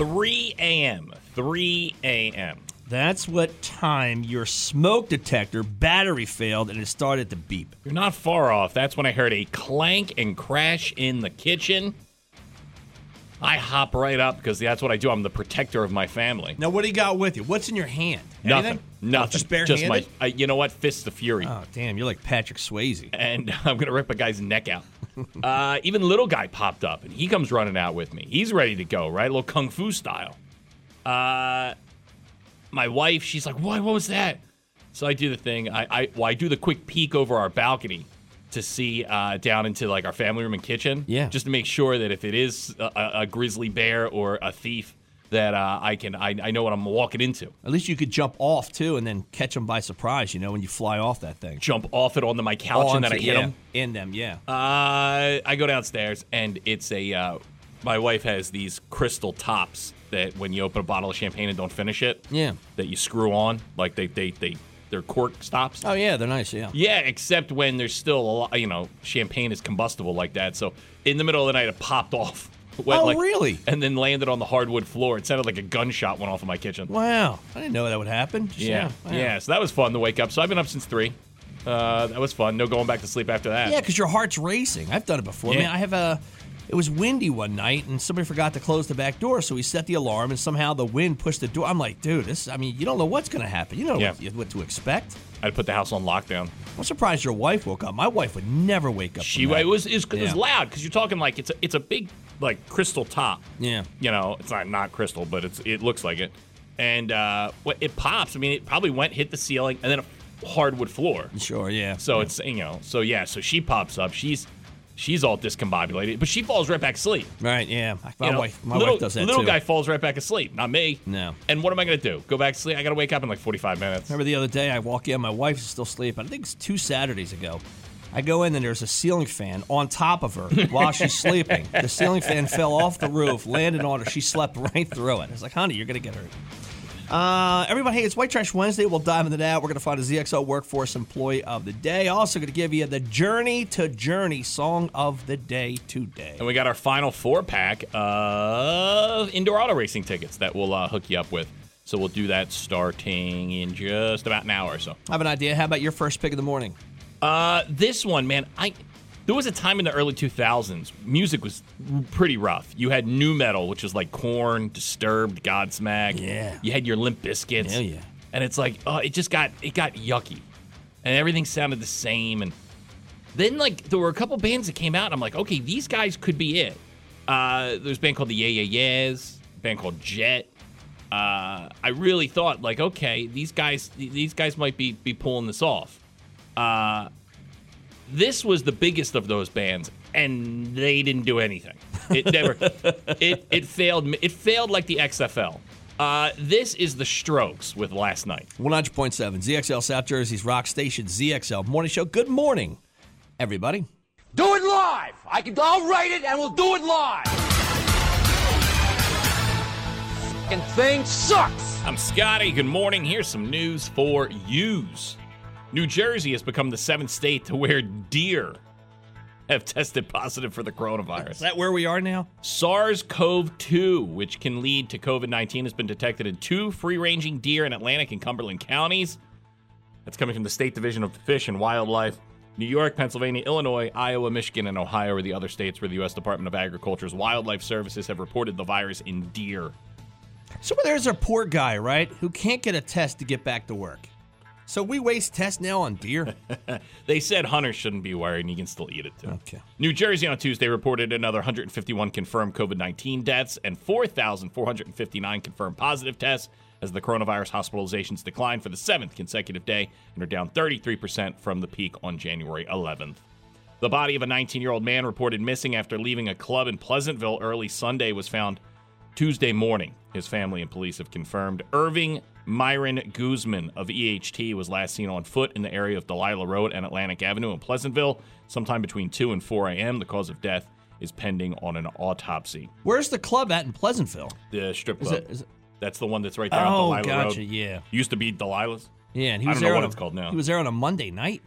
3 a.m. 3 a.m. That's what time your smoke detector battery failed and it started to beep. You're not far off. That's when I heard a clank and crash in the kitchen. I hop right up because that's what I do. I'm the protector of my family. Now, what do you got with you? What's in your hand? Nothing. Anything? Nothing. Just barehanded? my. Uh, you know what? Fists of fury. Oh, damn! You're like Patrick Swayze. and I'm gonna rip a guy's neck out. uh, even little guy popped up, and he comes running out with me. He's ready to go, right? A little kung fu style. Uh, my wife, she's like, "What? What was that?" So I do the thing. I, I well, I do the quick peek over our balcony to see uh, down into like our family room and kitchen. Yeah. Just to make sure that if it is a, a, grizzly bear or a thief, that uh, I can I, I know what I'm walking into. At least you could jump off too, and then catch them by surprise. You know, when you fly off that thing. Jump off it onto my couch and then I hit yeah, them. in them. Yeah. Uh, I go downstairs and it's a. Uh, my wife has these crystal tops that when you open a bottle of champagne and don't finish it, Yeah. that you screw on, like they they they they're cork stops. Oh yeah, they're nice. Yeah. Yeah, except when there's still a lot, you know, champagne is combustible like that. So in the middle of the night, it popped off. Went Oh, like- really? And then landed on the hardwood floor. It sounded like a gunshot went off in my kitchen. Wow. I didn't know that would happen. Just, Yeah, Wow. yeah. So that was fun to wake up. So I've been up since three. Uh, that was fun. No going back to sleep after that. Yeah, because your heart's racing. I've done it before. I Yeah. mean, I have a. It was windy one night, and somebody forgot to close the back door, so we set the alarm, and somehow the wind pushed the door. I'm like, dude, this. I mean, you don't know what's going to happen. You don't know Yeah. what, what to expect. I'd put the house on lockdown. I'm surprised your wife woke up. My wife would never wake up. She it was it was, Yeah. loud because you're talking like it's a it's a big like crystal top. Yeah. You know, it's not not crystal, but it's it looks like it. And uh, it pops. I mean, it probably went hit the ceiling and then a hardwood floor. Sure, yeah. So it's you know so yeah so she pops up. She's she's all discombobulated, but she falls right back asleep. right, yeah. My You know, wife, my little, wife does that little too. guy falls right back asleep, not me. No. And what am I gonna do? Go back to sleep? I gotta wake up in like 45 minutes. Remember the other day, I walk in, my wife is still sleeping. I think it's two Saturdays ago. I go in and there's a ceiling fan on top of her while she's sleeping. The ceiling fan fell off the roof, landed on her. She slept right through it. I was like, honey, you're going to get hurt. Uh, everybody, hey, it's White Trash Wednesday. We'll dive into that. We're going to find a ZXL Workforce Employee of the Day. Also, going to give you the Journey to Journey Song of the Day today. And we got our final four pack of indoor auto racing tickets that we'll uh, hook you up with. So we'll do that starting in just about an hour or so. I have an idea. How about your first pick of the morning? Uh, this one, man, I there was a time in the early 2000s music was pretty rough. You had new metal, which is like Korn, Disturbed, Godsmack. Yeah. You had your Limp Bizkits. Hell yeah. And it's like, oh, it just got it got yucky, and everything sounded the same. And then like there were a couple bands that came out. And I'm like, okay, these guys could be it. Uh, there's a band called the Yeah Yeah Yeahs, a band called Jet. Uh, I really thought like, okay, these guys these guys might be be pulling this off. Uh, this was the biggest of those bands, and they didn't do anything. It never. it it failed. It failed like the XFL. Uh, this is the Strokes with last night. 100.7 ZXL South Jersey's Rock Station ZXL Morning Show. Good morning, everybody. Do it live. I can. I'll write it, and we'll do it live. Fucking thing sucks. I'm Scotty. Good morning. Here's some news for yous. New Jersey has become the seventh state to where deer have tested positive for the coronavirus. Is that where we are now? SARS CoV 2, which can lead to COVID 19, has been detected in two free ranging deer in Atlantic and Cumberland counties. That's coming from the State Division of Fish and Wildlife. New York, Pennsylvania, Illinois, Iowa, Michigan, and Ohio are the other states where the U.S. Department of Agriculture's Wildlife Services have reported the virus in deer. So there's a poor guy, right, who can't get a test to get back to work. So we waste tests now on deer. They said hunters shouldn't be worried, and you can still eat it too. Okay. New Jersey on Tuesday reported another 151 confirmed COVID 19 deaths and 4,459 confirmed positive tests as the coronavirus hospitalizations declined for the seventh consecutive day and are down 33% from the peak on January 11th. The body of a 19 year old man reported missing after leaving a club in Pleasantville early Sunday was found Tuesday morning. His family and police have confirmed Irving Myron Guzman of EHT was last seen on foot in the area of Delilah Road and Atlantic Avenue in Pleasantville sometime between 2 and 4 a.m. The cause of death is pending on an autopsy. Where's the club at in Pleasantville? The strip Is club. it- is it- That's the one that's right there Oh, on Delilah gotcha, Road. yeah. Used to be Delilah's. Yeah, and he was I don't know what a- it's called now. He was there on a Monday night.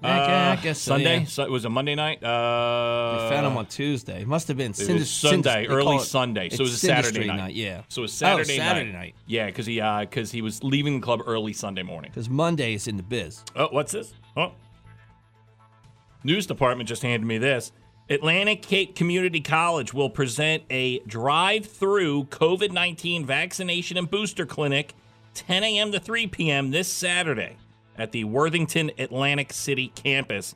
I Uh, I guess so, Sunday. yeah. So it was a Monday night. Uh, They found him on Tuesday. It must have been It Sindus- was Sunday, early it- Sunday. So it was a Saturday Sindustry night. Yeah. So it was Saturday, oh, Saturday night. Yeah, because he because he was leaving the club early Sunday morning. Because Monday is in the biz. Oh, what's this? Oh, news department just handed me this. Atlantic Cape Community College will present a drive-through COVID nineteen vaccination and booster clinic, 10 a.m. to 3 p.m. this Saturday at the Worthington Atlantic City campus,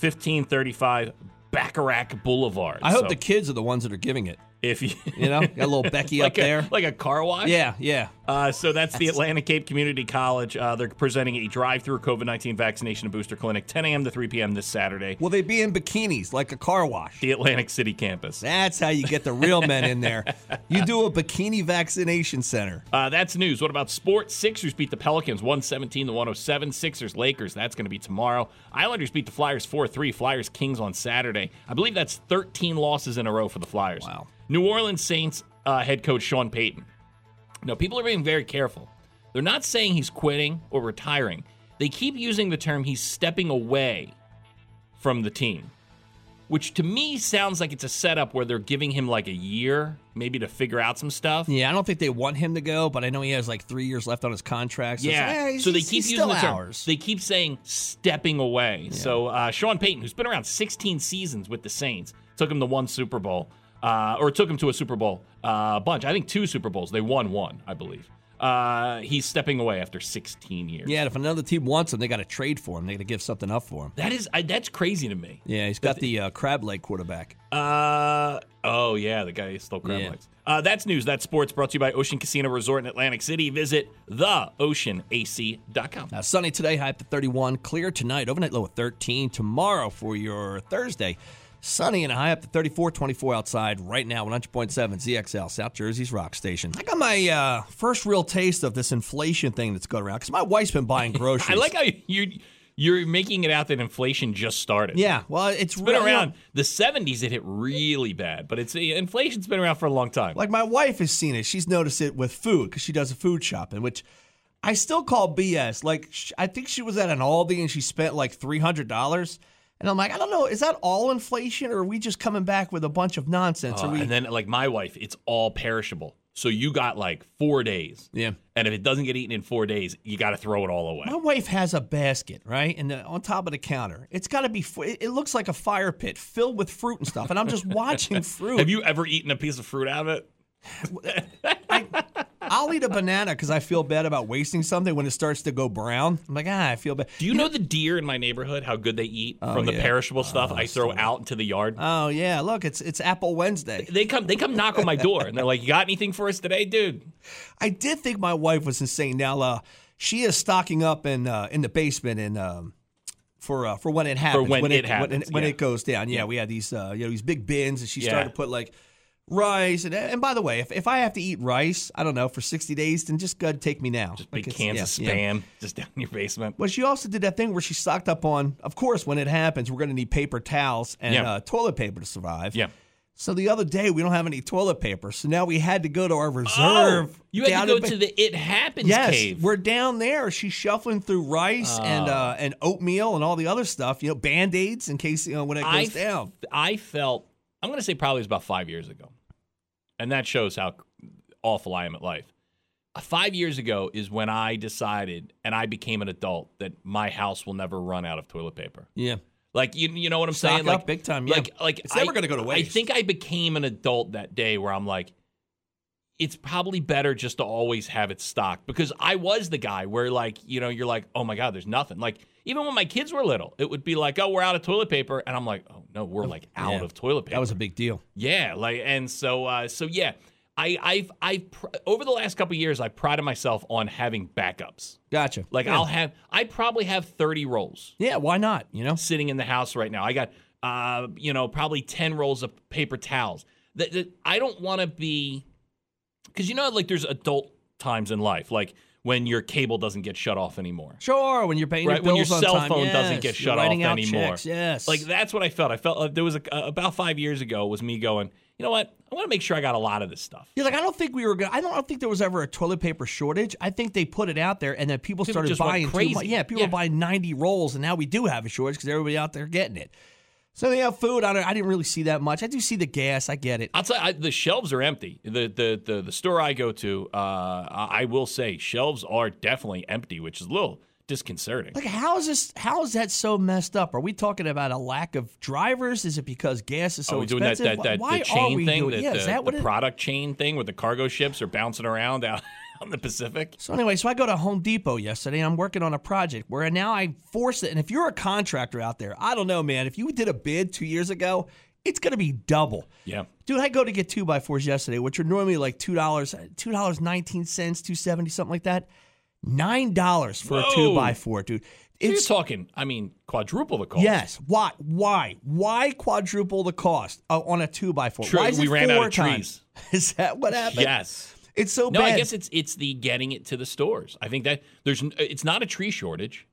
1535 Bacharach Boulevard. I hope So the kids are the ones that are giving it. If you You know, got a little Becky like up a, there. like a car wash. yeah, yeah. Uh, so that's the Atlantic Cape Community College. Uh, they're presenting a drive-through COVID nineteen vaccination and booster clinic, 10 a.m. to 3 p.m. this Saturday. Will they be in bikinis like a car wash? The Atlantic City campus. That's how you get the real men in there. You do a bikini vaccination center. Uh, that's news. What about sports? Sixers beat the Pelicans 117 to 107. Sixers Lakers. That's going to be tomorrow. Islanders beat the Flyers 4 3. Flyers Kings on Saturday. I believe that's 13 losses in a row for the Flyers. Wow. New Orleans Saints uh, head coach Sean Payton. Now, people are being very careful. They're not saying he's quitting or retiring. They keep using the term he's stepping away from the team, which to me sounds like it's a setup where they're giving him like a year, maybe to figure out some stuff. Yeah, I don't think they want him to go, but I know he has like three years left on his contract. So it's like, Yeah. so they keep using the term. They keep saying stepping away. So uh, Sean Payton, who's been around 16 seasons with the Saints, took him to one Super Bowl, uh, or took him to a Super Bowl uh, bunch. I think two Super Bowls. They won one, I believe. Uh, he's stepping away after 16 years. Yeah, if another team wants him, they got to trade for him. They got to give something up for him. That is I, that's crazy to me. Yeah, he's got the uh, crab leg quarterback. Uh oh yeah, the guy stole crab Yeah. legs. Uh, that's news. That's sports brought to you by Ocean Casino Resort in Atlantic City. Visit theoceanac.com. Now, sunny today, high up to 31. Clear tonight, overnight low at 13. Tomorrow for your Thursday, sunny and a high up to 34, 24 outside. Right now, 100.7 ZXL, South Jersey's rock station. I got my uh, first real taste of this inflation thing that's going around because my wife's been buying groceries. I like how you you're making it out that inflation just started. Yeah, well, it's, It's been really- around. The 70s it hit really bad, but it's inflation's been around for a long time. Like my wife has seen it. She's noticed it with food because she does a food shopping, which I still call BS. Like sh- I think she was at an Aldi and she spent like three hundred dollars, and I'm like, I don't know, is that all inflation or are we just coming back with a bunch of nonsense? Uh, we? and then like my wife, it's all perishable. So you got like 4 days. yeah. And if it doesn't get eaten in 4 days, you got to throw it all away. My wife has a basket, right? And the, on top of the counter, it's got to be. It, it looks like a fire pit filled with fruit and stuff, and I'm just watching fruit. Have you ever eaten a piece of fruit out of it? I'll eat a banana because I feel bad about wasting something when it starts to go brown. I'm like, ah, I feel bad. Do you know the deer in my neighborhood how good they eat from the yeah. perishable stuff I throw out into the yard? Oh yeah, look, it's it's Apple Wednesday. they come they come knock on my door and they're like, "You got anything for us today, dude?" I did think my wife was insane. Now, uh, she is stocking up in uh, in the basement and um, for uh, for when it happens. when it when, happens, when yeah. it goes down. Yeah, we had these uh, you know these big bins, and she Yeah. started to put like rice. And and by the way, if, if I have to eat rice, I don't know for sixty days, then just go ahead and take me now. Just big Like, cans yeah, of yeah. spam just down in your basement. Well, she also did that thing where she stocked up on. Of course, when it happens, we're going to need paper towels and Yeah. uh, toilet paper to survive. Yeah. So the other day we don't have any toilet paper, so now we had to go to our reserve. Oh, you had to go in- to the It Happens Yes, cave. we're down there. She's shuffling through rice and Oh. uh, and oatmeal and all the other stuff. You know, band aids in case you know when it goes I, down. I felt, I'm going to say probably it was about five years ago. And that shows how awful I am at life. Uh, Five years ago is when I decided and I became an adult that my house will never run out of toilet paper. Yeah, Like you, you know what I'm Stock saying? Like big time, yeah. Like, like It's never I- gonna go to waste. I think I became an adult that day where I'm like, it's probably better just to always have it stocked because I was the guy where like you know you're like oh my god there's nothing like even when my kids were little it would be like oh we're out of toilet paper and I'm like oh no we're like out Yeah. of toilet paper That was a big deal. yeah like and so uh, so yeah I I've I've pr- over the last couple of years I prided myself on having backups Gotcha. like yeah. I'll have I probably have 30 rolls Yeah, why not? You know? sitting in the house right now. I got, uh, you know, probably 10 rolls of paper towels. That, that I don't want to be, because you know, like there's adult times in life, like when your cable doesn't get shut off anymore. Sure, when you're paying Right, your when your cell phone doesn't get shut off anymore. checks, Yes, Like that's what I felt. I felt uh, there was a, about five years ago was me going, you know what? I want to make sure I got a lot of this stuff. Yeah, like I don't think we were. Gonna, I don't, I don't think there was ever a toilet paper shortage. I think they put it out there, and then people People started buying. too crazy. much. Yeah, people Yeah. were buying ninety rolls, and now we do have a shortage because everybody out there getting it. So they have food. I, I didn't really see that much. I do see the gas. I get it. I'll tell you, I, the shelves are empty. The, the the the store I go to, uh, I will say, shelves are definitely empty, which is a little disconcerting. Like, how is this? How is that so messed up? Are we talking about a lack of drivers? Is it because gas is so Are we doing that expensive? that, that Why the are chain we thing? doing? that yeah, the, is that what the it? product chain thing where the cargo ships are bouncing around out on the Pacific? So anyway, so I go to Home Depot yesterday. and I'm working on a project where now I force it. And if you're a contractor out there, I don't know, man. If you did a bid two years ago, it's going to be double. Yeah. Dude, I go to get two by fours yesterday, which are normally like two dollars, two dollars nineteen cents, two seventy, something like that. Nine dollars for a two by four, dude. It's talking, I mean, quadruple the cost. yes. Why? Why? Why quadruple the cost uh, on a two by four? True, Why is we it ran out of times? Is that what happened? Yes. It's so bad. No, bad. I guess it's it's the getting it to the stores. I think that there's it's not a tree shortage.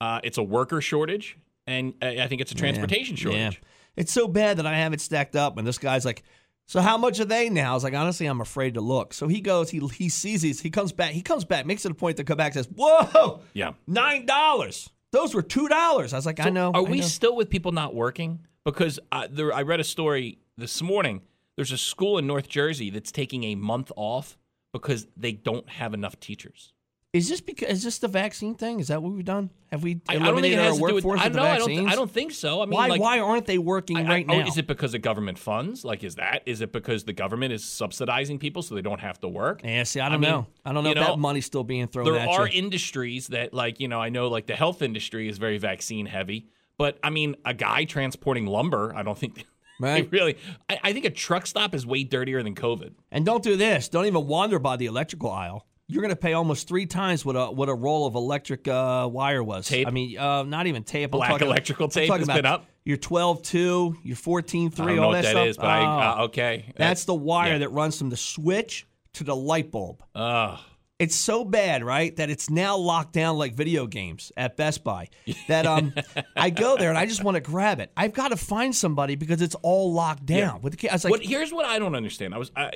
Uh, it's a worker shortage, and uh, I think it's a transportation Yeah. shortage. Yeah. It's so bad that I have it stacked up, and this guy's like, "So how much are they now?" I was like, "Honestly, I'm afraid to look." So he goes, he he sees these, he comes back, he comes back, makes it a point to come back, says, "Whoa, Yeah. nine dollars. Those were two dollars." I was like, "I know." Are I we know." still with people not working? Because uh, there, I read a story this morning. There's a school in North Jersey that's taking a month off because they don't have enough teachers. Is this because is this the vaccine thing? Is that what we've done? Have we I, I eliminated it our to do with. workforce I with the know. I don't. vaccines? I don't think so. I mean, why like, why aren't they working I- I- right oh, now? Is it because of government funds? Like, is that? Is it because the government is subsidizing people so they don't have to work? yeah, see, I don't I mean, know. I don't know if know, that money's still being thrown there are you. industries that like you know i know like the health industry is very vaccine heavy but i mean a guy transporting lumber i don't think Right. really I, I think a truck stop is way dirtier than covid And don't do this. Don't even wander by the electrical aisle. You're going to pay almost three times what a what a roll of electric uh, wire was. Tape? I mean, uh, not even tape. I'm Black talking- electrical I'm tape talking has about been up? Your 12.2, your 14.3, i don't know all what that that stuff. is but i Oh, uh, okay that's the wire yeah. that runs from the switch to the light bulb. uh, It's so bad, right, that it's now locked down like video games at Best Buy. That um, I go there and I just want to grab it. I've got to find somebody because it's all locked down. Yeah. With the, I was like, what here's what i don't understand i was I,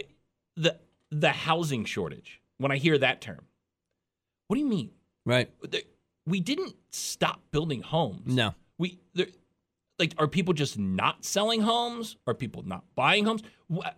the the housing shortage when i hear that term what do you mean right? We didn't stop building homes No. we there, like are people just not selling homes are people not buying homes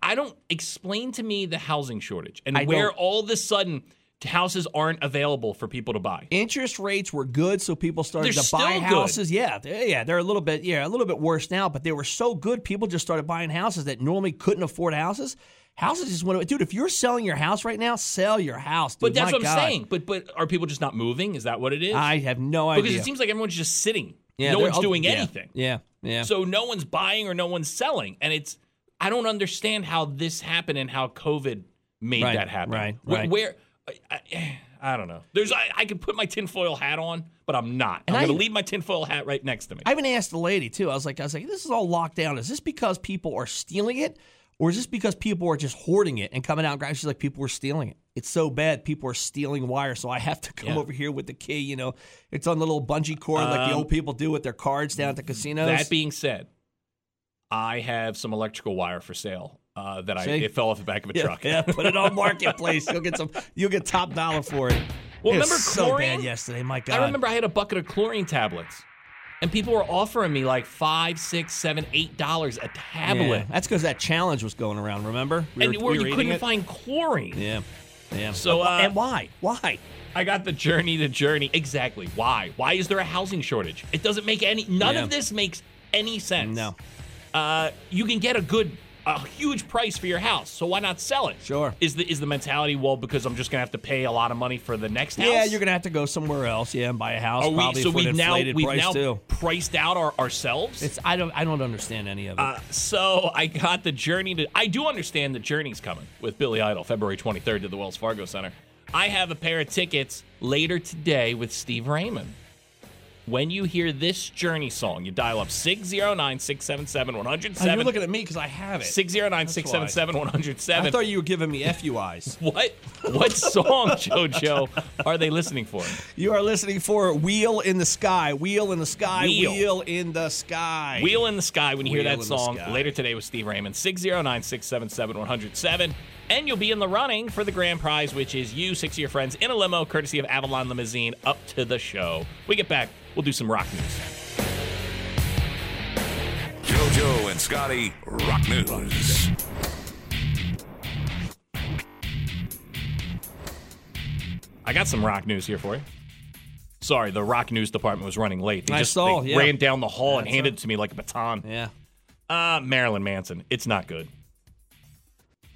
i don't explain to me the housing shortage and I where don't- all of a sudden houses aren't available for people to buy interest rates were good, so people started They're to buy still good. houses. Yeah, they- yeah, they're a little bit, yeah, a little bit worse now, but they were so good, people just started buying houses that normally couldn't afford houses. Houses just went, dude. If you're selling your house right now, sell your house. Dude. but that's My what i'm God. saying but but are people just not moving is that what it is I have no idea. because it seems like everyone's just sitting yeah, no one's doing yeah, anything Yeah, yeah. so no one's buying or no one's selling and it's i don't understand how this happened and how covid made Right, that happen right, Where- right. where, I, I, I don't know there's I, I could put my tinfoil hat on but i'm not And i'm gonna leave my tinfoil hat right next to me I even asked the lady too. I was like, I was like, this is all locked down. Is this because people are stealing it, or is this because people are just hoarding it and coming out and grabbing? She's like, people are stealing it. It's so bad. People are stealing wire, so I have to come Yeah. over here with the key. You know, it's on the little bungee cord like the Um, old people do with their cards down at the casinos. that being said i have some electrical wire for sale uh, that i See? it fell off the back of a yeah, truck yeah, put it on marketplace. You'll get some. You'll get top dollar for it. Well, It remember so chlorine? bad yesterday. My God. I remember I had a bucket of chlorine tablets, and people were offering me like five, six, seven, eight dollars a Yeah, tablet, that's because that challenge was going around. Remember? We and were- where we you couldn't it. find chlorine. Yeah, yeah. So, uh, and why? Why? I got the journey to journey. Exactly. Why? Why is there a housing shortage? It doesn't make any. None Yeah. of this makes any sense. No. Uh, you can get a good a huge price for your house, so why not sell it? Sure. Is the is the mentality well because I'm just gonna have to pay a lot of money for the next house? Yeah, you're gonna have to go somewhere else. Yeah, and buy a house Are we, so we've now we've now too. priced out our, ourselves. It's I don't I don't understand any of it. Uh, so I got the journey to. I do understand the journey's coming with Billy Idol, February 23rd to the Wells Fargo Center. I have a pair of tickets later today with Steve Raymond. When you hear this journey song, you dial up 609 677 Oh, you're looking at me because I have it. 609 677 I thought you were giving me FUIs. What what song, JoJo, are they listening for? you are listening for Wheel in the Sky. Wheel in the Sky. Wheel. Wheel in the Sky. Wheel in the Sky when you hear that song later today with Steve Raymond. 609 677 107. And you'll be in the running for the grand prize, which is you, six of your friends, in a limo courtesy of Avalon Limousine up to the show. We get back, we'll do some rock news. JoJo and Scotty Rock News. I got some rock news here for you. Sorry, the rock news department was running late. They I just saw, they yeah. ran down the hall and handed right. it to me like a baton. Yeah. Uh, Marilyn Manson. It's not good.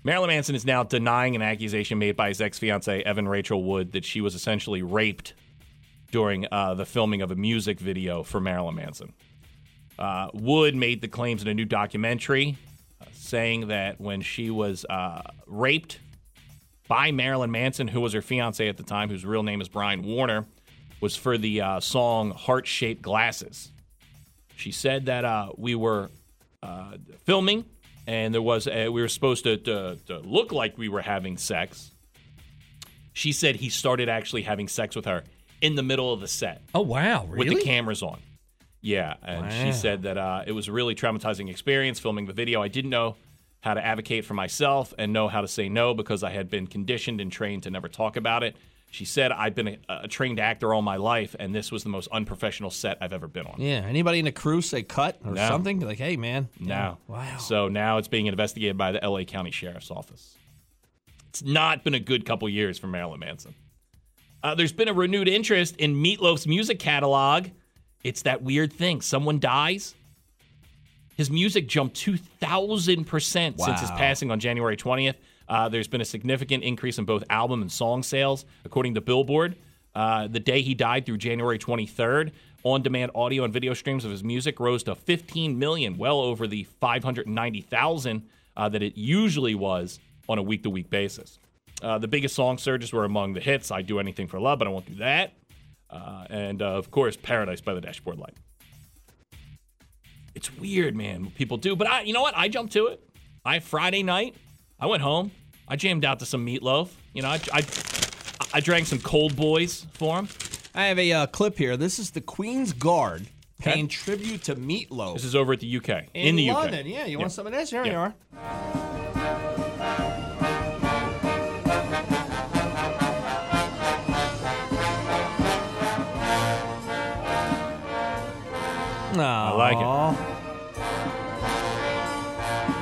Marilyn Manson is now denying an accusation made by his ex fiancee, Evan Rachel Wood, that she was essentially raped during uh, the filming of a music video for Marilyn Manson. Uh, Wood made the claims in a new documentary uh, saying that when she was uh, raped by Marilyn Manson, who was her fiance at the time, whose real name is Brian Warner, was for the uh, song Heart Shaped Glasses. She said that uh, we were filming, and there was a, we were supposed to, to, to look like we were having sex. She said he started actually having sex with her in the middle of the set Oh wow, really? with the cameras on. Yeah, and she said that uh, it was a really traumatizing experience filming the video. I didn't know how to advocate for myself and know how to say no because I had been conditioned and trained to never talk about it. She said, I've been a, a trained actor all my life, and this was the most unprofessional set I've ever been on. Yeah. Anybody in the crew say cut or No. something? Like, hey man. now. Wow. So now it's being investigated by the LA County Sheriff's Office. It's not been a good couple years for Marilyn Manson. Uh, there's been a renewed interest in Meatloaf's music catalog. It's that weird thing. Someone dies. His music jumped 2,000% since his passing on January 20th. Uh, there's been a significant increase in both album and song sales, according to Billboard. Uh, the day he died through January 23rd, on-demand audio and video streams of his music rose to 15 million, well over the 590,000 uh, that it usually was on a week-to-week basis. Uh, the biggest song surges were among the hits "I Do Anything for Love," but I won't do that, uh, and uh, of course "Paradise" by the Dashboard Light. It's weird, man. What people do, but I, you know what? I jumped to it. I Friday night, I went home. I jammed out to some meatloaf. You know, I, I, I drank some cold boys for him. I have a uh, clip here. This is the Queen's Guard paying tribute to Meatloaf This is over at the UK, in, the London. UK. Yeah, you want some of this? Here you Yeah. Are. I like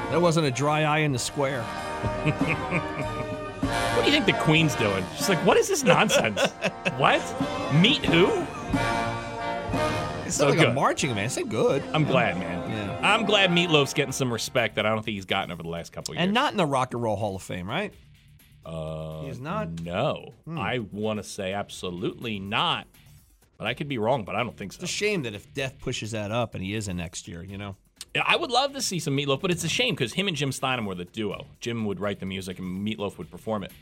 it. There wasn't a dry eye in the square. What do you think the Queen's doing? She's like, what is this nonsense? what? Meet who? It's So like a good. marching band. It's good. I'm glad, man. Yeah. I'm glad Meatloaf's getting some respect that I don't think he's gotten over the last couple of years. And not in the Rock and Roll Hall of Fame, right? Uh, He's not. No, Hmm. I want to say absolutely not. But I could be wrong, but I don't think so. It's a shame that if Death pushes that up and he is in next year, you know. I would love to see some Meatloaf, but it's a shame because him and Jim Steinman were the duo. Jim would write the music and Meatloaf would perform it.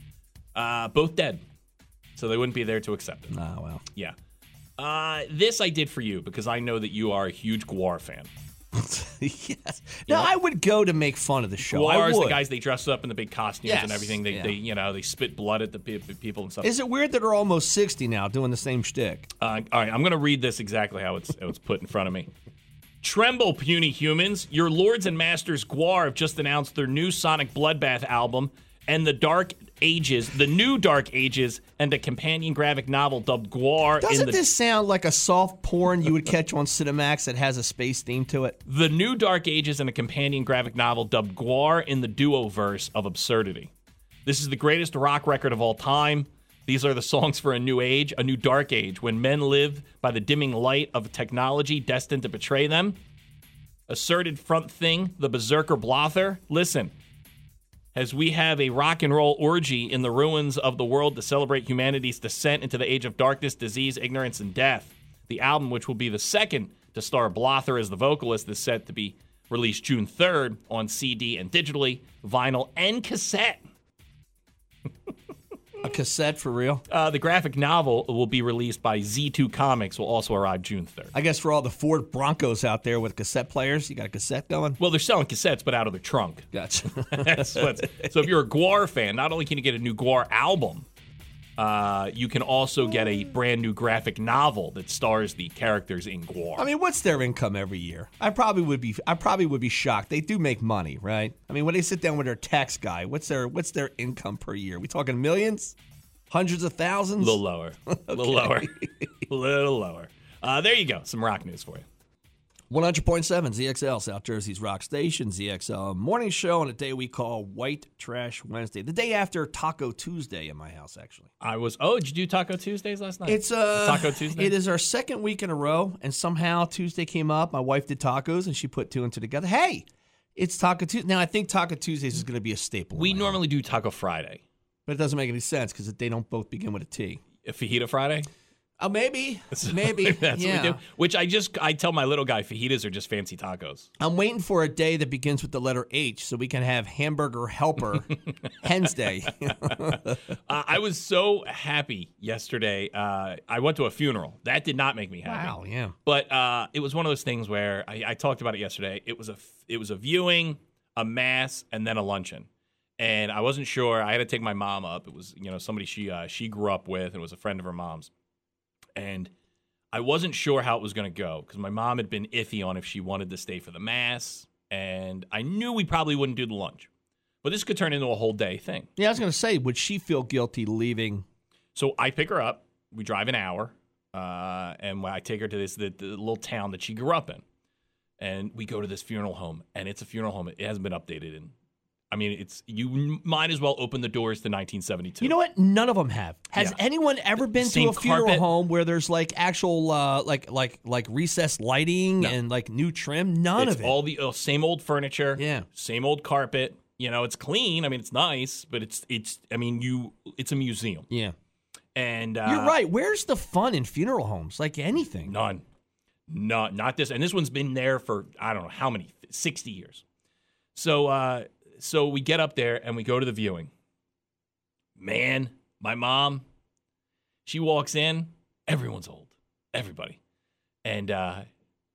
Uh, both dead, so they wouldn't be there to accept it. Ah, well. Yeah. Uh, this I did for you because I know that you are a huge Gwar fan. yes. No, I would go to make fun of the show. I Gwars, would. the guys they dress up in the big costumes and everything. They, yeah. they, you know, they spit blood at the people and stuff. Is it weird that they're almost 60 now doing the same shtick? Uh, all right, I'm going to read this exactly how it's, how it's put in front of me. Tremble, puny humans. Your lords and masters Gwar have just announced their new Sonic Bloodbath album and the Dark Ages, the new Dark Ages, and a companion graphic novel dubbed Gwar Doesn't in the this sound like a soft porn you would catch on Cinemax that has a space theme to it? the new Dark Ages and a companion graphic novel dubbed Gwar in the Duoverse of Absurdity. This is the greatest rock record of all time. These are the songs for a new age, a new dark age, when men live by the dimming light of technology destined to betray them. asserted front thing, the Berserker Blöthar. Listen, as we have a rock and roll orgy in the ruins of the world to celebrate humanity's descent into the age of darkness, disease, ignorance, and death. The album, which will be the second to star Blöthar as the vocalist, is set to be released June 3rd on CD and digitally, vinyl, and cassette. A cassette for real. Uh, the graphic novel will be released by Z2 Comics, will also arrive June 3rd. I guess for all the Ford Broncos out there with cassette players, you got a cassette going. Well, they're selling cassettes, but out of the trunk. Gotcha. So if you're a Gwar fan, not only can you get a new Gwar album, uh, you can also get a brand new graphic novel that stars the characters in Gwar. I mean, what's their income every year? I probably would be. I probably would be shocked. They do make money, right? I mean, when they sit down with their tax guy, what's their what's their income per year? We talking millions, hundreds of thousands? a little lower. A little lower. A little lower. Uh, there you go. Some rock news for you. 100.7 ZXL, South Jersey's rock station, ZXL morning show on a day we call White Trash Wednesday, the day after Taco Tuesday in my house, actually. I was. Oh, did you do Taco Tuesdays last night? It's uh, Taco Tuesday? It is our second week in a row, and somehow Tuesday came up. My wife did tacos, and she put two and two together. Hey, it's Taco Tuesday. Now I think Taco Tuesdays is going to be a staple. we normally do Taco Friday. but it doesn't make any sense because they don't both begin with a T. A Fajita Friday? Oh, maybe, maybe. That's yeah. what we do. Which I just, I tell my little guy, fajitas are just fancy tacos. I'm waiting for a day that begins with the letter H, so we can have Hamburger Helper Hens Day. Uh, I was so happy yesterday. Uh, I went to a funeral. That did not make me happy. wow, yeah. But uh, it was one of those things where I, I talked about it yesterday. It was a it was a viewing, a mass, and then a luncheon. And I wasn't sure. I had to take my mom up. It was you know somebody she uh, she grew up with, and was a friend of her mom's. And I wasn't sure how it was going to go because my mom had been iffy on if she wanted to stay for the mass, and I knew we probably wouldn't do the lunch. But this could turn into a whole day thing. Yeah, I was going to say, would she feel guilty leaving? So I pick her up. We drive an hour, uh, and I take her to this the, the little town that she grew up in, and we go to this funeral home. And it's a funeral home. It hasn't been updated in. I mean, it's you might as well open the doors to 1972. You know what? None of them have. Has Yeah. anyone ever been Same to a funeral carpet. home where there's like actual uh, like like like recessed lighting No. and like new trim? None it's of it. all the uh, same old furniture. Yeah. same old carpet. You know, it's clean. I mean, it's nice, but it's it's. I mean, you. It's a museum, yeah, and uh, you're right. Where's the fun in funeral homes? Like anything. None. Not not this. And this one's been there for I don't know how many, 60 years. So uh so we get up there and we go to the viewing. Man, my mom, she walks in, everyone's old. Everybody. And uh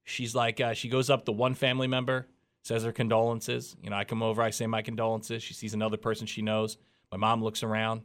she's like uh she goes up to one family member, says her condolences. You know, I come over, I say my condolences. She sees another person she knows. My mom looks around.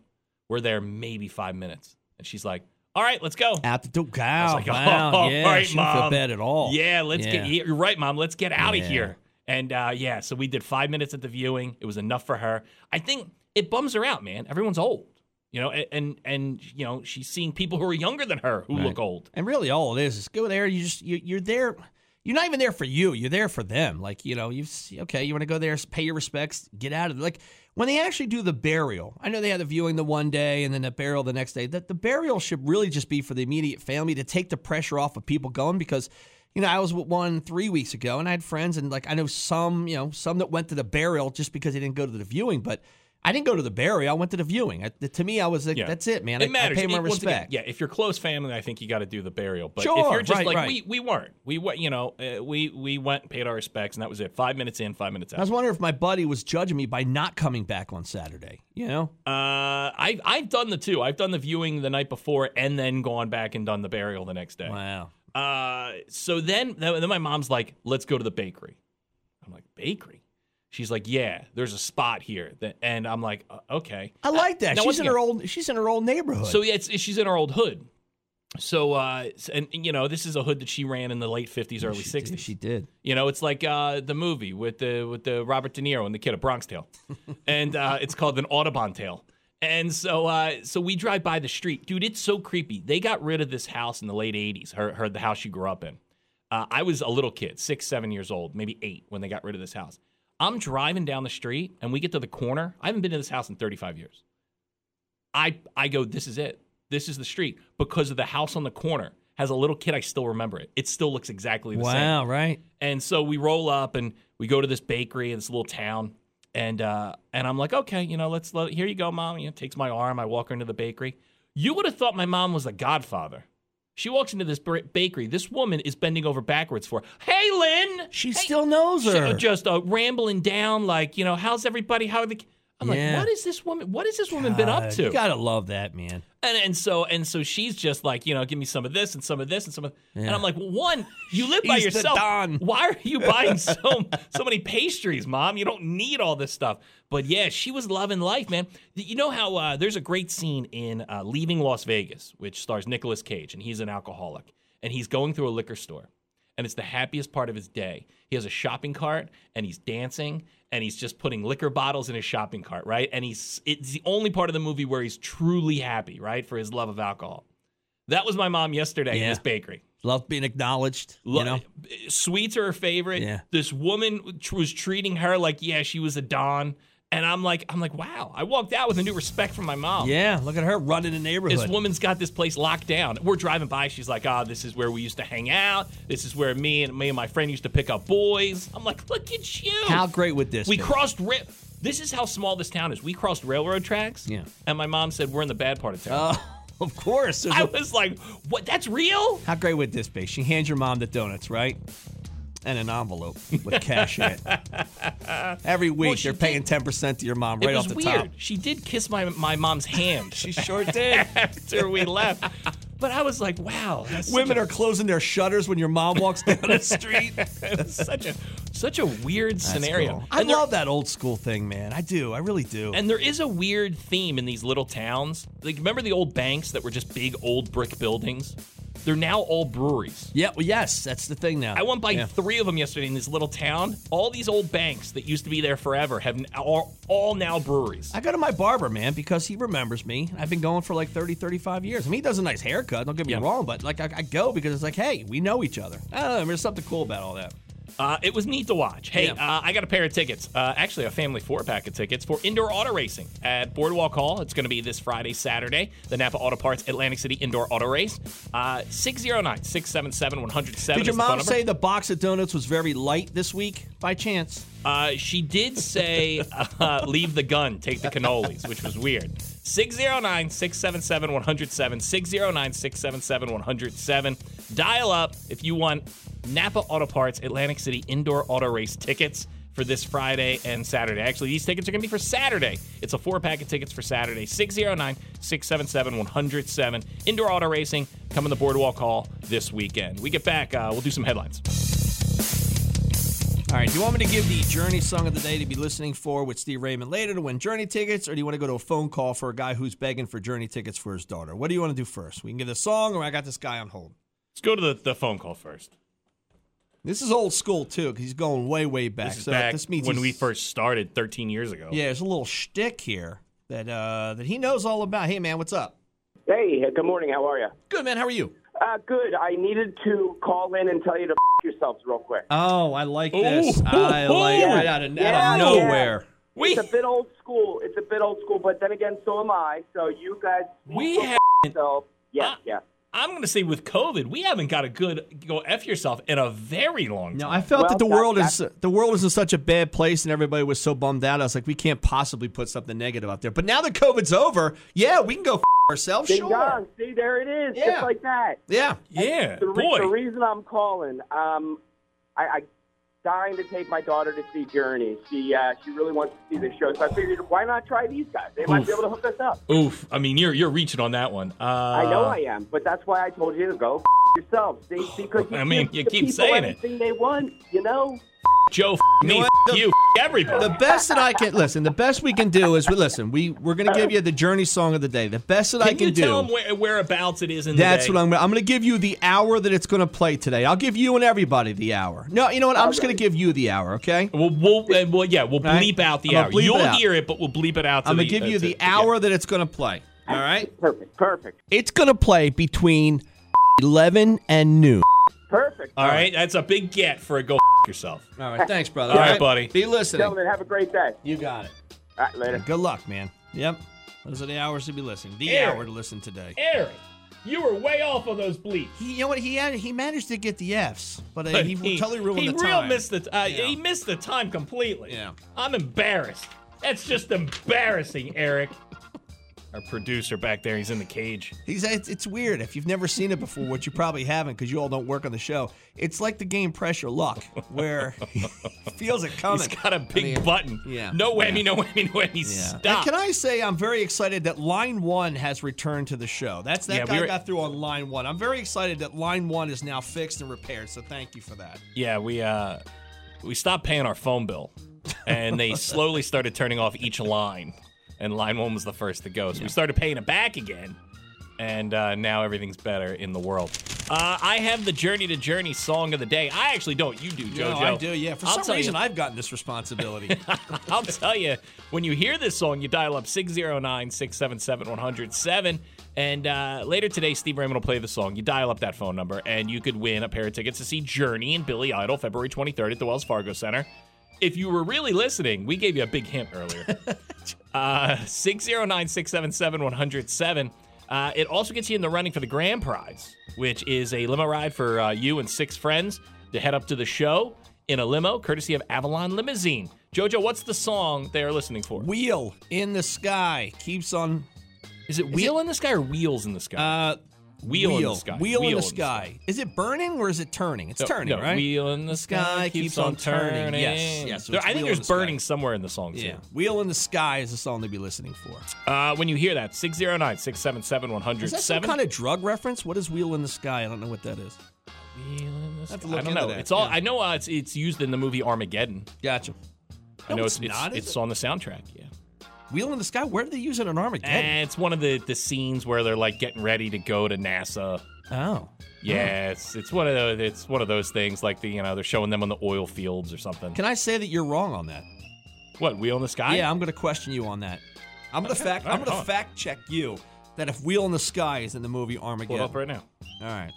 We're there maybe 5 minutes. And she's like, "All right, let's go." Out the door. I Wow, was like, wow. "All yeah, right, she don't feel bad at all. Yeah, let's Yeah. get. You're right, mom. Let's get out Yeah. of here. And uh, yeah, so we did five minutes at the viewing. It was enough for her. I think it bums her out, man. Everyone's old, you know, and and, and you know she's seeing people who are younger than her who look old. And really, all it is is go there. You just you, you're there. You're not even there for you. You're there for them. Like you know, you see. okay. You want to go there, pay your respects, get out of it. Like when they actually do the burial. I know they had the viewing the one day and then the burial the next day. That the burial should really just be for the immediate family to take the pressure off of people going because. You know, I was with one three weeks ago, and I had friends, and like I know some, you know, some that went to the burial just because they didn't go to the viewing. But I didn't go to the burial; I went to the viewing. I, to me, I was like, Yeah. "That's it, man. It I, matters. I pay my It- once again, respect." yeah, if you're close family, I think you got to do the burial. But if Sure, you're just right, like right. we we weren't, we went, you know, uh, we we went, paid our respects, and that was it. Five minutes in, five minutes out. I was wondering if my buddy was judging me by not coming back on Saturday. You know, Uh, I I've done the two. I've done the viewing the night before, and then gone back and done the burial the next day. wow. Uh, so then, then my mom's like, "Let's go to the bakery." I'm like, "Bakery?" She's like, "Yeah, there's a spot here." That, and I'm like, uh, "Okay." I like that. Now, she's in again- her old. She's in her old neighborhood. So yeah, it's, she's in her old hood. So uh, and you know, this is a hood that she ran in the late 50s, early she 60s. Did, she did. You know, it's like uh, the movie with the with the Robert De Niro and the kid, A Bronx Tale, and uh, it's called an Audubon Tale. And so, uh, so we drive by the street, dude. It's so creepy. They got rid of this house in the late '80s. Her, her the house she grew up in. Uh, I was a little kid, six, seven years old, maybe eight, when they got rid of this house. I'm driving down the street, and we get to the corner. I haven't been to this house in 35 years. I I go, this is it. This is the street because of the house on the corner As a little kid, I still remember it. It still looks exactly the same. Wow, right? And so we roll up and we go to this bakery in this little town. And uh, and I'm like, okay, you know, let's let, here you go, mom. You know, takes my arm. I walk her into the bakery. You would have thought my mom was the Godfather. She walks into this bakery. This woman is bending over backwards for, hey, Lynn. She still knows She- her. just uh, rambling down, like, you know, how's everybody? How are the? I'm Yeah. like, what is this woman? What has this woman been up to? You gotta love that, man. And and so and so she's just like, you know, give me some of this and some of this and some of and I'm like, well, one, you live by yourself. Why are you buying so so many pastries, mom? You don't need all this stuff. But yeah, she was loving life, man. You know how uh, there's a great scene in uh, Leaving Las Vegas, which stars Nicolas Cage, and he's an alcoholic, and he's going through a liquor store, and it's the happiest part of his day. He has a shopping cart, and he's dancing, and he's just putting liquor bottles in his shopping cart, right? And he's it's the only part of the movie where he's truly happy, right, for his love of alcohol. That was my mom yesterday in Yeah. this bakery. Love being acknowledged. Lo- you know, eh, Sweets are her favorite. Yeah. This woman was treating her like, yeah, she was a don. And I'm like, I'm like, wow. I walked out with a new respect from my mom. yeah. Look at her running the neighborhood. This woman's got this place locked down. We're driving by. She's like, "Ah, this is where we used to hang out. This is where me and me and my friend used to pick up boys." I'm like, "Look at you!" How great would this we be? crossed. Ra- this is how small this town is. We crossed railroad tracks. Yeah. And my mom said, "We're in the bad part of town." Oh, of course. I was like, "What? That's real?" How great would this be? She hands your mom the donuts, right? And an envelope with cash in it. Every week Well, they're paying ten percent to your mom right off the weird. top. She did kiss my my mom's hand. She sure did. after we left. But I was like, "Wow, Women such are closing their shutters when your mom walks down the street. a, it was such a such a weird scenario." Cool. I there- love that old school thing, man. I do. I really do. And there is a weird theme in these little towns. Like, remember the old banks that were just big old brick buildings? They're now all breweries. yeah, well, yes, that's the thing now. I went by Yeah. three of them yesterday in this little town. All these old banks that used to be there forever have are all now breweries. I go to my barber, man, because he remembers me. I've been going for like 30, 35 years. I mean, he does a nice haircut, don't get me Yeah. wrong, but like I, I go because it's like, hey, we know each other. I don't know, there's something cool about all that. Uh, it was neat to watch. Hey, Yeah. uh, I got a pair of tickets. Uh, actually, a family four pack of tickets for indoor auto racing at Boardwalk Hall. It's going to be this Friday, Saturday. The Napa Auto Parts Atlantic City Indoor Auto Race. Uh, 609 677 107. Did your mom say the box of donuts was very light this week by chance? Uh, she did say, uh, leave the gun, take the cannolis, which was weird. 609 677 107. 609 677 107. Dial up if you want Napa Auto Parts Atlantic City Indoor Auto Race tickets for this Friday and Saturday. Actually, these tickets are going to be for Saturday. It's a four pack of tickets for Saturday. 609 677 107. Indoor Auto Racing coming to the Boardwalk Hall this weekend. We get back, uh, we'll do some headlines. All right, do you want me to give the Journey song of the day to be listening for with Steve Raymond later to win Journey tickets, or do you want to go to a phone call for a guy who's begging for Journey tickets for his daughter? What do you want to do first? We can give the song, or I got this guy on hold. Let's go to the, the phone call first. This is old school too, because he's going way, way back. This is so back this means when we first started 13 years ago. Yeah, there's a little shtick here that uh, that he knows all about. Hey, man, what's up? Hey, good morning. How are you? Good, man. How are you? Uh, good. I needed to call in and tell you to f- yourselves real quick. Oh, I like this. I like Yeah. right out of, Yeah, out of nowhere. We It's a bit old school. It's a bit old school, but then again, so am I. So you guys, we have. so yeah, Ah. yeah. I'm going to say with COVID, we haven't got a good go f yourself in a very long time. No, I felt Well, that the that- world that- is the world is in such a bad place, and everybody was so bummed out. I was like, we can't possibly put something negative out there. But now that COVID's over, yeah, we can go f- ourselves. Ding Sure. dong. See, there it is. Yeah. Just like that. Yeah. yeah, The, re- boy. the reason I'm calling, um, I, I dying to take my daughter to see Journey. She uh, she really wants to see the show, so I figured why not try these guys? They might be able to hook us up. Oof. I mean, you're you're reaching on that one. Uh, I know I am, but that's why I told you to go f- yourselves. See, because you I mean, you keep saying it. they want, you know. Joe, f- me, f- The- you, everybody. The best that I can listen. The best we can do is we listen. We we're gonna give you the Journey song of the day. The best that I can can you do. tell them where, whereabouts it is in That's the day? what I'm. I'm going to give you the hour that it's going to play today. I'll give you and everybody the hour. No, you know what? I'm just going to give you the hour. Okay. We'll, we'll, uh, well, yeah, we'll Right. bleep out the I'm hour. bleep You'll out. hear it, but we'll bleep it out. To I'm going to give uh, you to- the yeah. hour that it's going to play. All right. Perfect, perfect, It's going to play between 11 and noon. Perfect. All right, that's a big get for a go f- yourself. All right. Thanks, brother. All right, buddy. Be listening. Gentlemen, have a great day. You got it. All right, later. Good luck, man. Yep. Those are the hours to be listening. The Aaron. hour to listen today. Eric, You were way off on those bleeps. He, you know what? He had he managed to get the Fs, but, uh, But he, totally ruined he the real time. missed the uh, Yeah. he missed the time completely. Yeah. I'm embarrassed. That's just embarrassing, Eric. Our producer back there, he's in the cage. He's it's, it's weird if you've never seen it before, which you probably haven't because you all don't work on the show. It's like the game Press Your Luck, where he feels it coming. He's got a big button. yeah. No whammy, Yeah. no whammy, no whammy. Yeah. And can I say I'm very excited that Line One has returned to the show. That's that Yeah, we guy were- got through on Line One. I'm very excited that Line One is now fixed and repaired. So thank you for that. Yeah, we uh we stopped paying our phone bill, and they slowly started turning off each line, and line one was the first to go. So we started paying it back again, and uh, now everything's better in the world. Uh, I have the Journey to Journey song of the day. I actually don't. You do, JoJo. No, I do. Yeah. For I'll some reason, you, I've gotten this responsibility. I'll tell you, when you hear this song, you dial up 609 677 107. And uh, later today, Steve Raymond will play the song. You dial up that phone number, and you could win a pair of tickets to see Journey and Billy Idol February 23rd at the Wells Fargo Center. If you were really listening, we gave you a big hint earlier. uh, 609 677 107. Uh, It also gets you in the running for the grand prize, which is a limo ride for uh, you and six friends to head up to the show in a limo, courtesy of Avalon Limousine. Jojo, what's the song they are listening for? Wheel in the sky keeps on. Is it Wheel in the Sky or Wheels in the Sky? Uh, Wheel, wheel in the Sky. Wheel, in the sky. Is it burning or is it turning? It's No, turning, no, right? Wheel in the Sky keeps on turning. Yes, yes, so There- I think there's the Sky. burning somewhere in the song, too. Yeah. Wheel in the sky is the song to be listening for. Uh, when you hear that, 609 677 Is that some kind of drug reference? What is Wheel in the Sky? I don't know what that is. Wheel in the Sky. look I don't know. that, It's all. yeah. I know uh, it's it's used in the movie Armageddon. Gotcha. I know it's it's not, is it's on the soundtrack. Yeah. Wheel in the sky. Where did they use it in Armageddon? And it's one of the the scenes where they're like getting ready to go to NASA. oh. Yeah, it's it's one of those it's one of those things like the you know they're showing them on the oil fields or something. Can I say that you're wrong on that? What wheel in the sky? yeah, I'm going to question you on that. I'm going to fact. all I'm going to fact check you that if Wheel in the Sky is in the movie Armageddon, pull up right now. All right.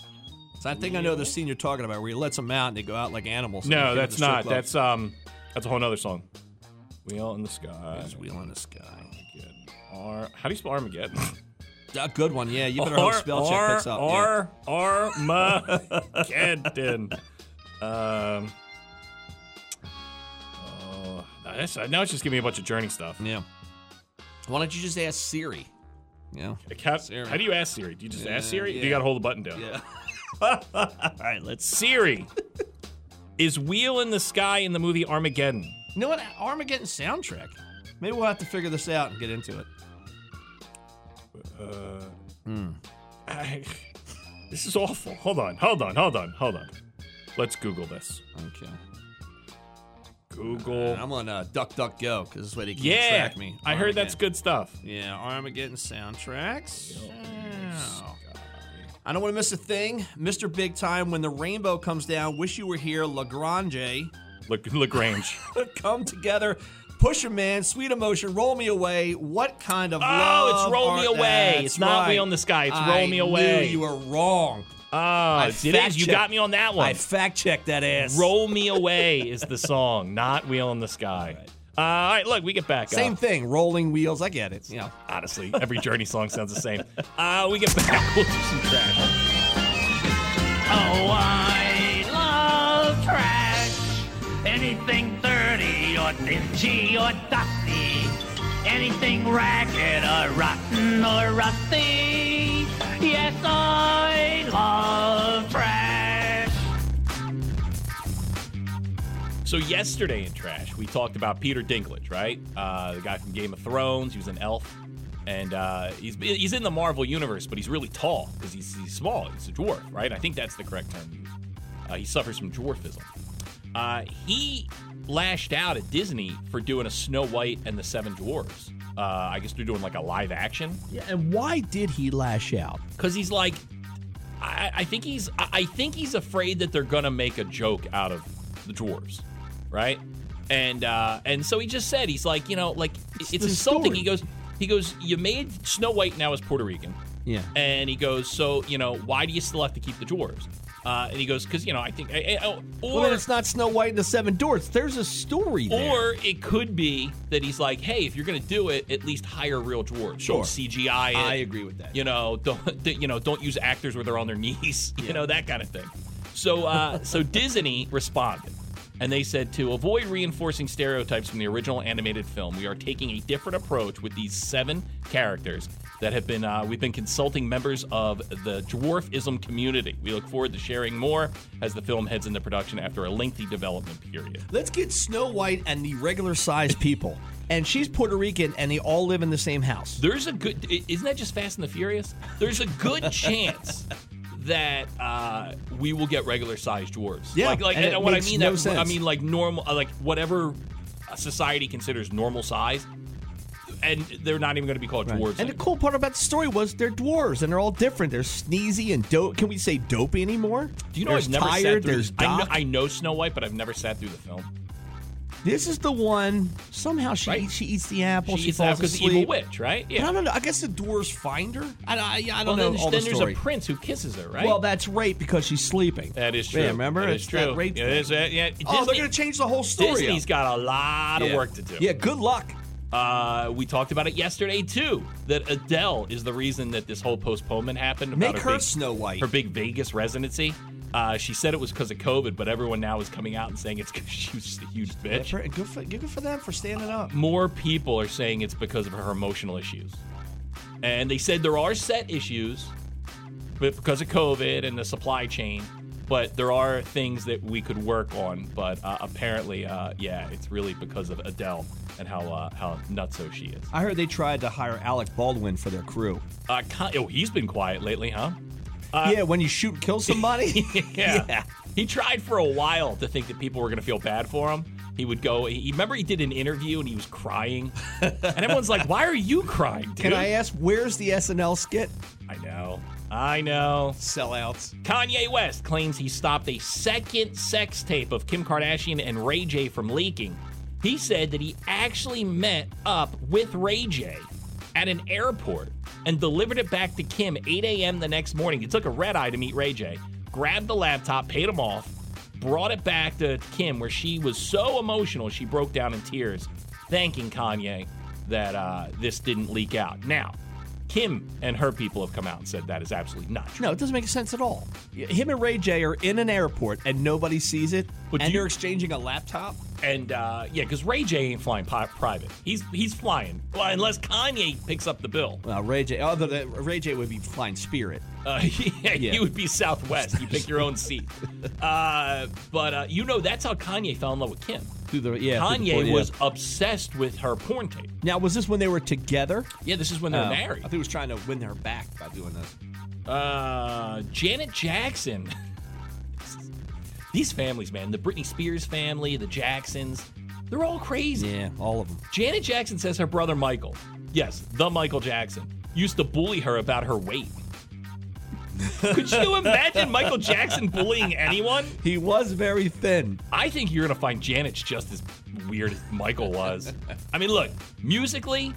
So I think I know the scene you're talking about, where he lets them out and they go out like animals. No, that's not. club. That's um, that's a whole other song. Wheel in the sky. Wheel in the Sky. Armageddon. Ar- How do you spell Armageddon? A good one, yeah. You better hope spell check picks up. yeah. Ar- Armageddon. um. Oh, that's, now it's just giving me a bunch of journey stuff. Yeah. Why don't you just ask Siri? Yeah. How, Siri. how do you ask Siri? Do you just ask Siri? Do you got to hold the button down? Yeah. All right, let's. Siri, is Wheel in the Sky in the movie Armageddon? You know what? Armageddon soundtrack. Maybe we'll have to figure this out and get into it. I, this is awful. Hold on, hold on, hold on, hold on. Let's Google this. Okay. Google. I'm on uh, Duck Duck Go because this way they can yeah, track me. I heard that's good stuff. Yeah, Armageddon soundtracks. Oh. I don't want to miss a thing. Mr. Big Time, when the rainbow comes down, wish you were here, La Grange. Look, La Grange. Come together. Push a man, sweet emotion, roll me away. What kind of Oh, love? it's Roll Me Away. That's It's not right. Wheel in the Sky, it's I Roll Me Away. you were wrong. Oh, it is. You got me on that one. I fact checked that ass. Roll Me Away is the song, not Wheel in the Sky. Uh, all right, look, we get back. Same up. thing. Rolling wheels. I get it. You know. Honestly, every Journey song sounds the same. Uh, we get back. We'll do some trash. Oh, I Anything dirty or dingy or dusty. Anything ragged or rotten or rusty. Yes, I love trash. So yesterday in Trash, we talked about Peter Dinklage, right? Uh, the guy from Game of Thrones. He was an elf, and uh, he's he's in the Marvel universe, but he's really tall because he's, he's small. He's a dwarf, right? I think that's the correct term. Uh, he suffers from dwarfism. Uh, he lashed out at Disney for doing a Snow White and the Seven Dwarfs. Uh, I guess they're doing like a live action. Yeah. And why did he lash out? because he's like I, I think he's I think he's afraid that they're gonna make a joke out of the dwarves, right? And uh, and so he just said he's like you know like it's, the insulting. story. He goes he goes you made Snow White now as Puerto Rican, Yeah. and he goes so you know why do you still have to keep the dwarves? Uh, and he goes, because you know, I think, I, I- oh, Well, then it's not Snow White and the Seven Dwarfs. There's a story there. or it could be that he's like, hey, if you're gonna do it, at least hire real dwarves. Sure. Don't CGI it. I agree with that. You know, don't you know, don't use actors where they're on their knees. You know that kind of thing. So, uh, so Disney responded, and they said to avoid reinforcing stereotypes from the original animated film, we are taking a different approach with these seven characters that have been. Uh, we've been consulting members of the dwarfism community. We look forward to sharing more as the film heads into production after a lengthy development period. Let's get Snow White and the regular sized people. And she's Puerto Rican and they all live in the same house. There's a good. Isn't that just Fast and the Furious? There's a good chance that uh, we will get regular sized dwarves. Yeah, like, like and and what I mean no that sense. I mean like normal, like whatever society considers normal size, and they're not even going to be called dwarves. And the cool part about the story was they're dwarves and they're all different. They're sneezy and dope. Can we say dopey anymore? Do you know there's I've never tired, sat through? There's I know, I know Snow White, but I've never sat through the film. This is the one. Somehow she Right. eats, she eats the apple. She She, falls because the evil witch, right? But I don't know. I guess the dwarves find her. I, I, I don't know then, all then the there's story. a prince who kisses her, right? Well, that's rape because she's sleeping. that is true. Yeah, remember? That It's is that true. rape Yeah, it is, uh, yeah, Oh, they're going to change the whole story. Disney's up. got a lot of Yeah. work to do. Yeah, good luck. Uh, we talked about it yesterday too. That Adele is the reason that this whole postponement happened. Make her her big, Snow White. her big Vegas residency. Uh, she said it was because of COVID, but everyone now is coming out and saying it's because she was just a huge bitch. for, good, for, good for them for standing up. More people are saying it's because of her emotional issues, and they said there are set issues, but because of COVID and the supply chain. But there are things that we could work on. But uh, apparently, uh, yeah, it's really because of Adele and how uh, how nutso she is. I heard they tried to hire Alec Baldwin for their crew. Uh, oh, he's been quiet lately, huh? yeah, when you shoot and kill somebody. yeah. Yeah. He tried for a while to think that people were going to feel bad for him. He would go. He remember he did an interview and he was crying, and everyone's like, "Why are you crying, dude?" Can I ask where's the SNL skit? I know. I know. Sellouts. Kanye West claims he stopped a second sex tape of Kim Kardashian and Ray J from leaking. He said that he actually met up with Ray J at an airport and delivered it back to Kim 8 a.m. the next morning. He took a red eye to meet Ray J, grabbed the laptop, paid him off, brought it back to Kim, where she was so emotional she broke down in tears, thanking Kanye that uh, this didn't leak out. Now, Kim and her people have come out and said that is absolutely not true. No, it doesn't make sense at all. Him and Ray J are in an airport and nobody sees it, But and you- you're exchanging a laptop. And uh, yeah, because Ray J ain't flying pi- private. He's he's flying. Well, unless Kanye picks up the bill. Well, Ray J. Other than Ray J would be flying Spirit. Uh, yeah, Yeah. you would be Southwest. You pick your own seat. Uh, but uh, you know that's how Kanye fell in love with Kim. Through the yeah. the Kanye yeah. was obsessed with her porn tape. Now, was this when they were together? Yeah, this is when they're Oh, married. I think he was trying to win her back by doing this. Uh, Janet Jackson. These families, man, the Britney Spears family, the Jacksons, they're all crazy. Yeah, all of them. Janet Jackson says her brother Michael, yes, the Michael Jackson, used to bully her about her weight. Could you imagine Michael Jackson bullying anyone? He was very thin. I think you're going to find Janet's just as weird as Michael was. I mean, look, musically,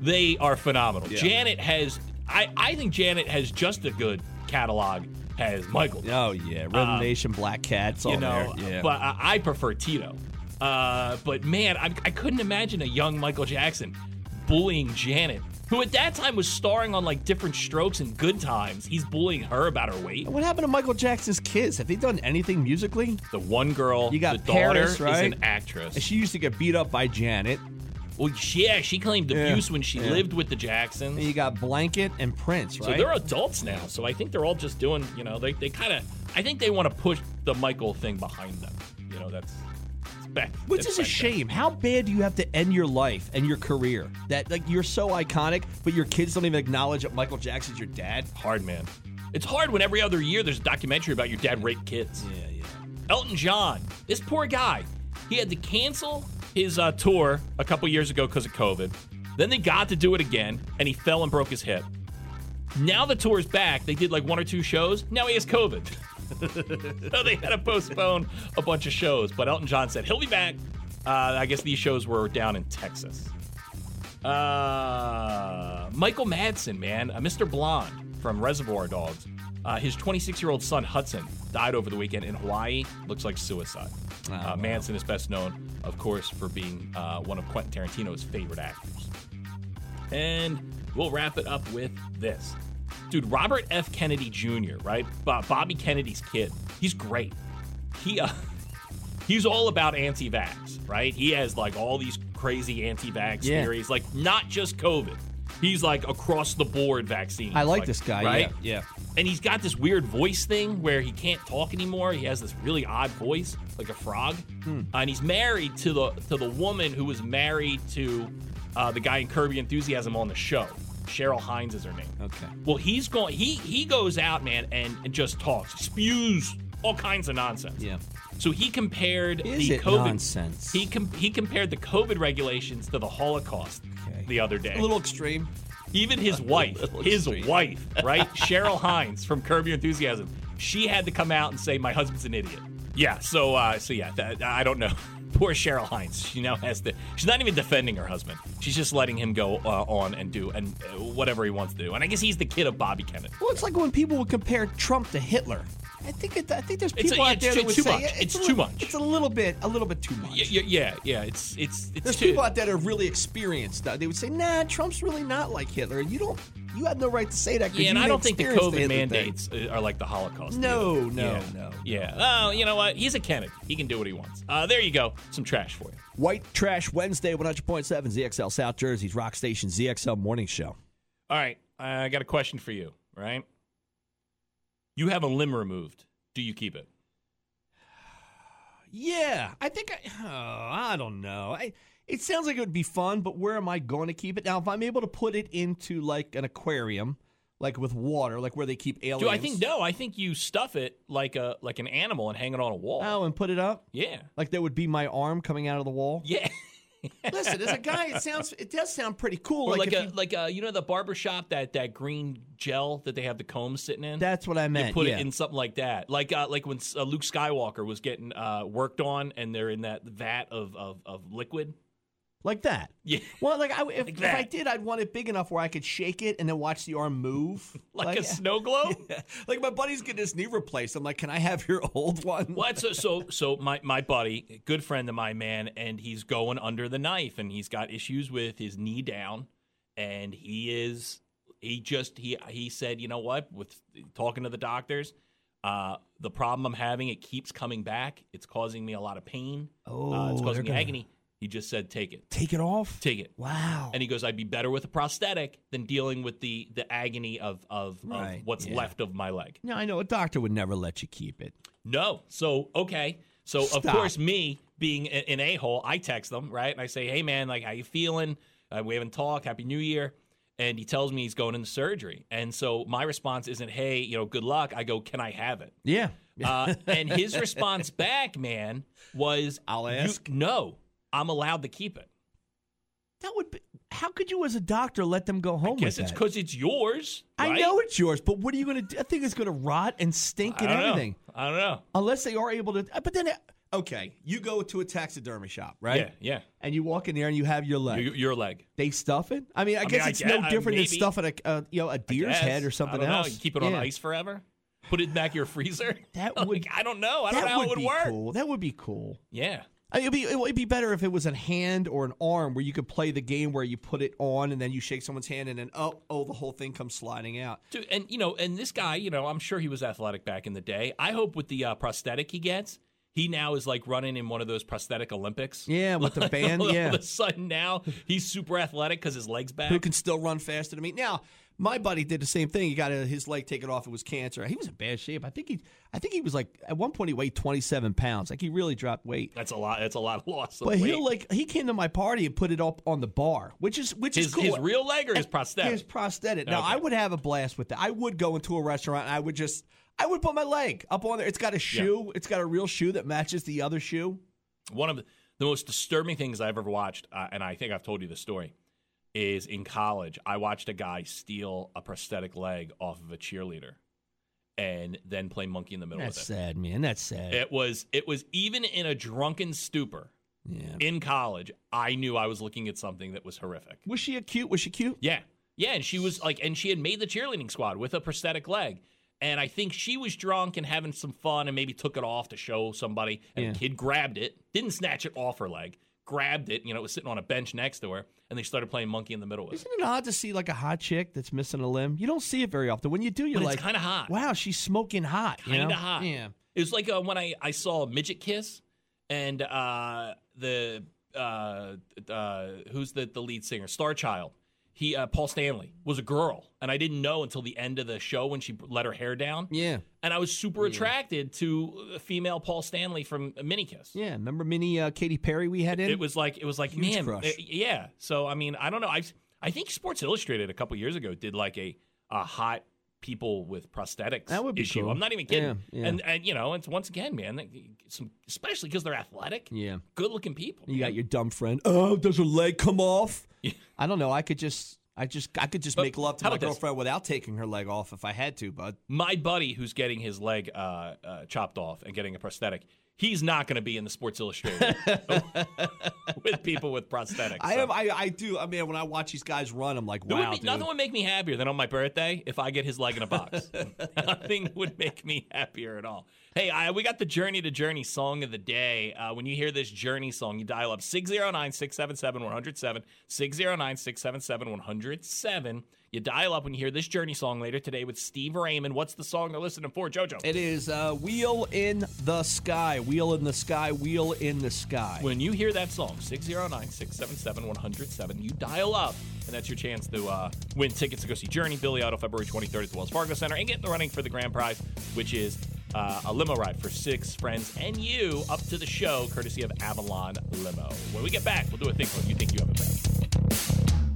they are phenomenal. Yeah. Janet has, I, I think Janet has just a good catalog as Michael. Oh yeah, Rhythm Nation, Black Cats, all you know, there. Yeah. but I, I prefer Tito. Uh, but man, I, I couldn't imagine a young Michael Jackson bullying Janet, who at that time was starring on like different strokes and good times. He's bullying her about her weight. what happened to Michael Jackson's kids? Have they done anything musically? The one girl, You got the daughter, Paris, is an actress. And she used to get beat up by Janet. well, yeah, she claimed Yeah, abuse when she yeah. lived with the Jacksons. And you got Blanket and Prince, So they're adults now. So I think they're all just doing, you know, they, they kind of, I think they want to push the Michael thing behind them. You know, that's, back. Which it's is a shame. How bad do you have to end your life and your career that like you're so iconic, but your kids don't even acknowledge that Michael Jackson's your dad? hard, man. It's hard when every other year there's a documentary about your dad raped kids. Yeah, yeah. Elton John, this poor guy, he had to cancel his uh, tour a couple years ago because of COVID. Then they got to do it again, and he fell and broke his hip. Now the tour's back. They did like one or two shows. Now he has COVID. so they had to postpone a bunch of shows. But Elton John said he'll be back. Uh, I guess these shows were down in Texas. Uh, Michael Madsen, man, uh, Mr. Blonde from Reservoir Dogs. Uh, his 26 year old son, Hudson, died over the weekend in Hawaii. Looks like suicide. uh, Madsen is best known, of course, for being uh, one of Quentin Tarantino's favorite actors. And we'll wrap it up with this. Dude, Robert F. Kennedy Jr., right? Bo- Bobby Kennedy's kid. He's great. He, uh, he's all about anti-vax, right? He has like all these crazy anti-vax Yeah. theories, like not just COVID. He's like across the board vaccine. I like this guy. right? Yeah. yeah. And he's got this weird voice thing where he can't talk anymore. He has this really odd voice, like a frog. Hmm. And he's married to the to the woman who was married to uh, the guy in Curb Your Enthusiasm on the show. Cheryl Hines is her name. Okay. Well, he's going. He he goes out, man, and, and just talks, spews all kinds of nonsense. Yeah. So he compared Is the it COVID nonsense? He com- he compared the COVID regulations to the Holocaust Okay. the other day. A little extreme. Even his wife, his extreme. wife, right? Cheryl Hines from Curb Your Enthusiasm. She had to come out and say, "My husband's an idiot." Yeah. So, uh, so yeah, that, I don't know. Poor Cheryl Hines. She now has to. She's not even defending her husband. She's just letting him go uh, on and do and uh, whatever he wants to do. And I guess he's the kid of Bobby Kennedy. Well, it's like when people would compare Trump to Hitler. I think it, I think there's It's people out it's there too- that would too say much. "Yeah, It's a too much." It's a little bit, a little bit too much. Yeah, yeah, yeah. yeah. It's it's it's There's too, people out there that are really experienced. They would say, "Nah, Trump's really not like Hitler." You don't, you have no right to say that. Yeah, and I don't think the COVID Hitler thing. mandates uh, are like the Holocaust. No, either. no, yeah. no, Yeah. Oh, you know what? He's a Kennedy. He can do what he wants. Uh, there you go. Some trash for you. White Trash Wednesday, 100.7 ZXL South Jersey's Rock Station ZXL Morning Show. All right. I got a question for you, right? You have a limb removed. Do you keep it? Yeah, I think I. Oh, I don't know. I, it sounds like it would be fun, but where am I going to keep it now? If I'm able to put it into like an aquarium, like with water, like where they keep aliens. Do I think no? I think you stuff it like a like an animal and hang it on a wall. Oh, and put it up. Yeah. Like there would be my arm coming out of the wall. Yeah. Listen, as a guy, it sounds it does sound pretty cool. Or like, if a you- like a you know the barber shop that that green gel that they have the combs sitting in. that's what I meant. you put yeah. it in something like that, like uh, like when uh, Luke Skywalker was getting uh, worked on, and they're in that vat of of, of liquid. Like that. Yeah, Well, like, I, if, if I did, I'd want it big enough where I could shake it and then watch the arm move, like, a snow globe. like my buddy's getting his knee replaced. I'm like, can I have your old one? What? So, so, so my, my buddy, good friend of my man, and he's going under the knife, and he's got issues with his knee down, and he is, he just, he, he said, you know what? With talking to the doctors, uh, the problem I'm having, it keeps coming back. It's causing me a lot of pain. Oh, uh, it's causing me gonna- agony. He just said, take it, Take it off. take it. Wow. And he goes, I'd be better with a prosthetic than dealing with the the agony of of, Right, of what's yeah. left of my leg. no, I know a doctor would never let you keep it. No. So okay. So of course, me being an a hole, I text them right, and I say, "Hey man, like how you feeling? Uh, we haven't talked. Happy New Year." And he tells me he's going into surgery, and so my response isn't, "Hey, you know, good luck." I go, "Can I have it?" Yeah. Uh, and his response back, man, was, I'll ask." no, I'm allowed to keep it. that would be. How could you, as a doctor, let them go home Guess with it's that? because it's yours. I right? know it's yours, but what are you going to do? I think it's going to rot and stink I and don't know. everything. I don't know. Unless they are able to. But then, okay, you go to a taxidermy shop, right? Yeah, yeah. And you walk in there and you have your leg. Your, your leg. they stuff it. I mean, I, guess mean, I it's guess- no different than stuffing a, uh, you know, a deer's head or something I don't else. Know. You keep it on Yeah. ice forever. Put it back in your freezer. That Like, would- I don't know. I don't know how it would be work. cool. That would be cool. Yeah. I mean, it'd, be, it would be better if it was a hand or an arm where you could play the game where you put it on and then you shake someone's hand and then oh oh the whole thing comes sliding out. Dude, and you know, and this guy, you know, I'm sure he was athletic back in the day. I hope with the uh, prosthetic he gets, he now is like running in one of those prosthetic Olympics. Yeah, with the band. All yeah, of a sudden now he's super athletic because his legs back. who can still run faster than me. Now, my buddy did the same thing. He got his leg taken off. It was cancer. He was in bad shape. I think he, I think he was like at one point he weighed 27 pounds. Like he really dropped weight. That's a lot. That's a lot of loss. Of But weight. he'll like he came to my party and put it up on the bar, which is which his is cool. his real leg or his prosthetic. His prosthetic. Now Okay. I would have a blast with that. I would go into a restaurant and I would just I would put my leg up on there. It's got a shoe. It's got a real shoe that matches the other shoe. One of the, the most disturbing things I've ever watched, uh, and I think I've told you the story, is in college. I watched a guy steal a prosthetic leg off of a cheerleader, and then play monkey in the middle That's with it. sad, man. That's sad. It was it was even in a drunken stupor yeah. in college. I knew I was looking at something that was horrific. Was she a cute? Was she cute? Yeah, yeah, and she was like, and she had made the cheerleading squad with a prosthetic leg. And I think she was drunk and having some fun and maybe took it off to show somebody. And Yeah. the kid grabbed it, didn't snatch it off her leg, grabbed it. You know, it was sitting on a bench next to her, and they started playing monkey in the middle with it. Isn't it odd to see like a hot chick that's missing a limb? You don't see it very often. When you do, you're But it's like, kinda hot. Wow, she's smoking hot. you kind know? of hot. Yeah. It was like uh, when I, I saw Midget Kiss and uh, the uh, uh, who's the, the lead singer, Star Child. He uh, Paul Stanley was a girl, and I didn't know until the end of the show when she let her hair down. Yeah. And I was super attracted to female Paul Stanley from Mini Kiss. Yeah. Remember Mini uh, Katy Perry we had in? It was like it was like Huge man, crush. uh, yeah. So I mean, I don't know. I I think Sports Illustrated a couple years ago did like a a hot people with prosthetics That would be issue. cool. I'm not even kidding. Yeah, yeah. And and you know, it's once again, man, some especially because they're athletic, Yeah. good looking people. You got your dumb friend. Oh, does her leg come off? I don't know. I could just, I just, I could just But make love to my about this? girlfriend without taking her leg off if I had to. But My buddy who's getting his leg uh, uh, chopped off and getting a prosthetic, he's not going to be in the Sports Illustrated with people with prosthetics. I so. am, I, I do. I mean, when I watch these guys run, I'm like, There would wow, be- nothing would make me happier than on my birthday if I get his leg in a box. nothing would make me happier at all. Hey, I, we got the Journey to Journey song of the day. Uh, when you hear this Journey song, you dial up 609 677 107, 609 677 107. You dial up when you hear this Journey song later today with Steve Raymond. What's the song they're listening for, JoJo? It is uh, Wheel in the Sky. Wheel in the Sky. Wheel in the Sky. When you hear that song, 609 677 107, you dial up, and that's your chance to uh, win tickets to go see Journey, Billy Idol, February 23rd at the Wells Fargo Center, and get in the running for the grand prize, which is uh, a limo ride for six friends and you up to the show, courtesy of Avalon Limo. When we get back, we'll do a think one. You think you have best.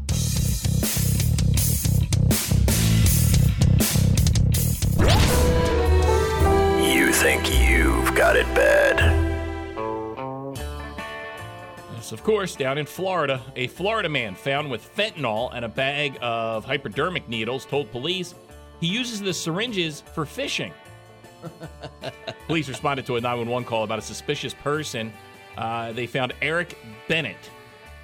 Think you've got it bad. Yes, of course, down in Florida, a Florida man found with fentanyl and a bag of hypodermic needles told police he uses the syringes for fishing. police responded to a 911 call about a suspicious person. Uh, they found Eric Bennett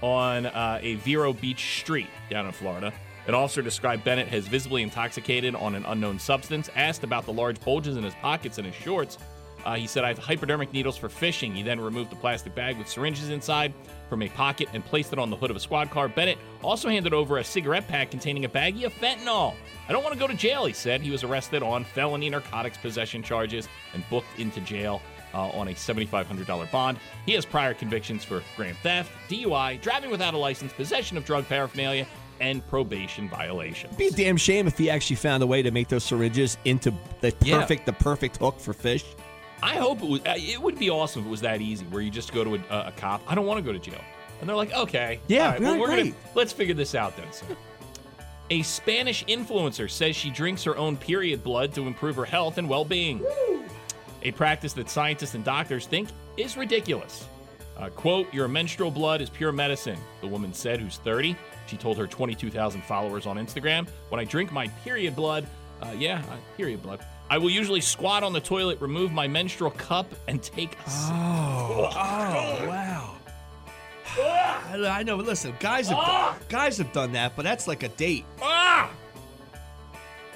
on uh, a Vero Beach street down in Florida. An officer described Bennett as visibly intoxicated on an unknown substance. Asked about the large bulges in his pockets and his shorts, uh, he said, I have hypodermic needles for fishing. He then removed the plastic bag with syringes inside from a pocket and placed it on the hood of a squad car. Bennett also handed over a cigarette pack containing a baggie of fentanyl. I don't want to go to jail, he said. He was arrested on felony narcotics possession charges and booked into jail uh, on a $7,500 bond. He has prior convictions for grand theft, DUI, driving without a license, possession of drug paraphernalia, and probation violation. It'd be a damn shame if he actually found a way to make those syringes into the Yeah. perfect, the perfect hook for fish. I hope it was. uh, It would be awesome if it was that easy, where you just go to a, a cop. I don't want to go to jail, and they're like, okay, Yeah, right, well, we're gonna let's figure this out then. So. A Spanish influencer says she drinks her own period blood to improve her health and well-being. A practice that scientists and doctors think is ridiculous. Uh, quote, your menstrual blood is pure medicine, the woman said, who's 30. She told her 22,000 followers on Instagram, when I drink my period blood, uh, yeah, uh, period blood, I will usually squat on the toilet, remove my menstrual cup, and take a sip. Oh, oh, wow. I I know. Listen, guys have guys have done that, but that's like a date. Ah!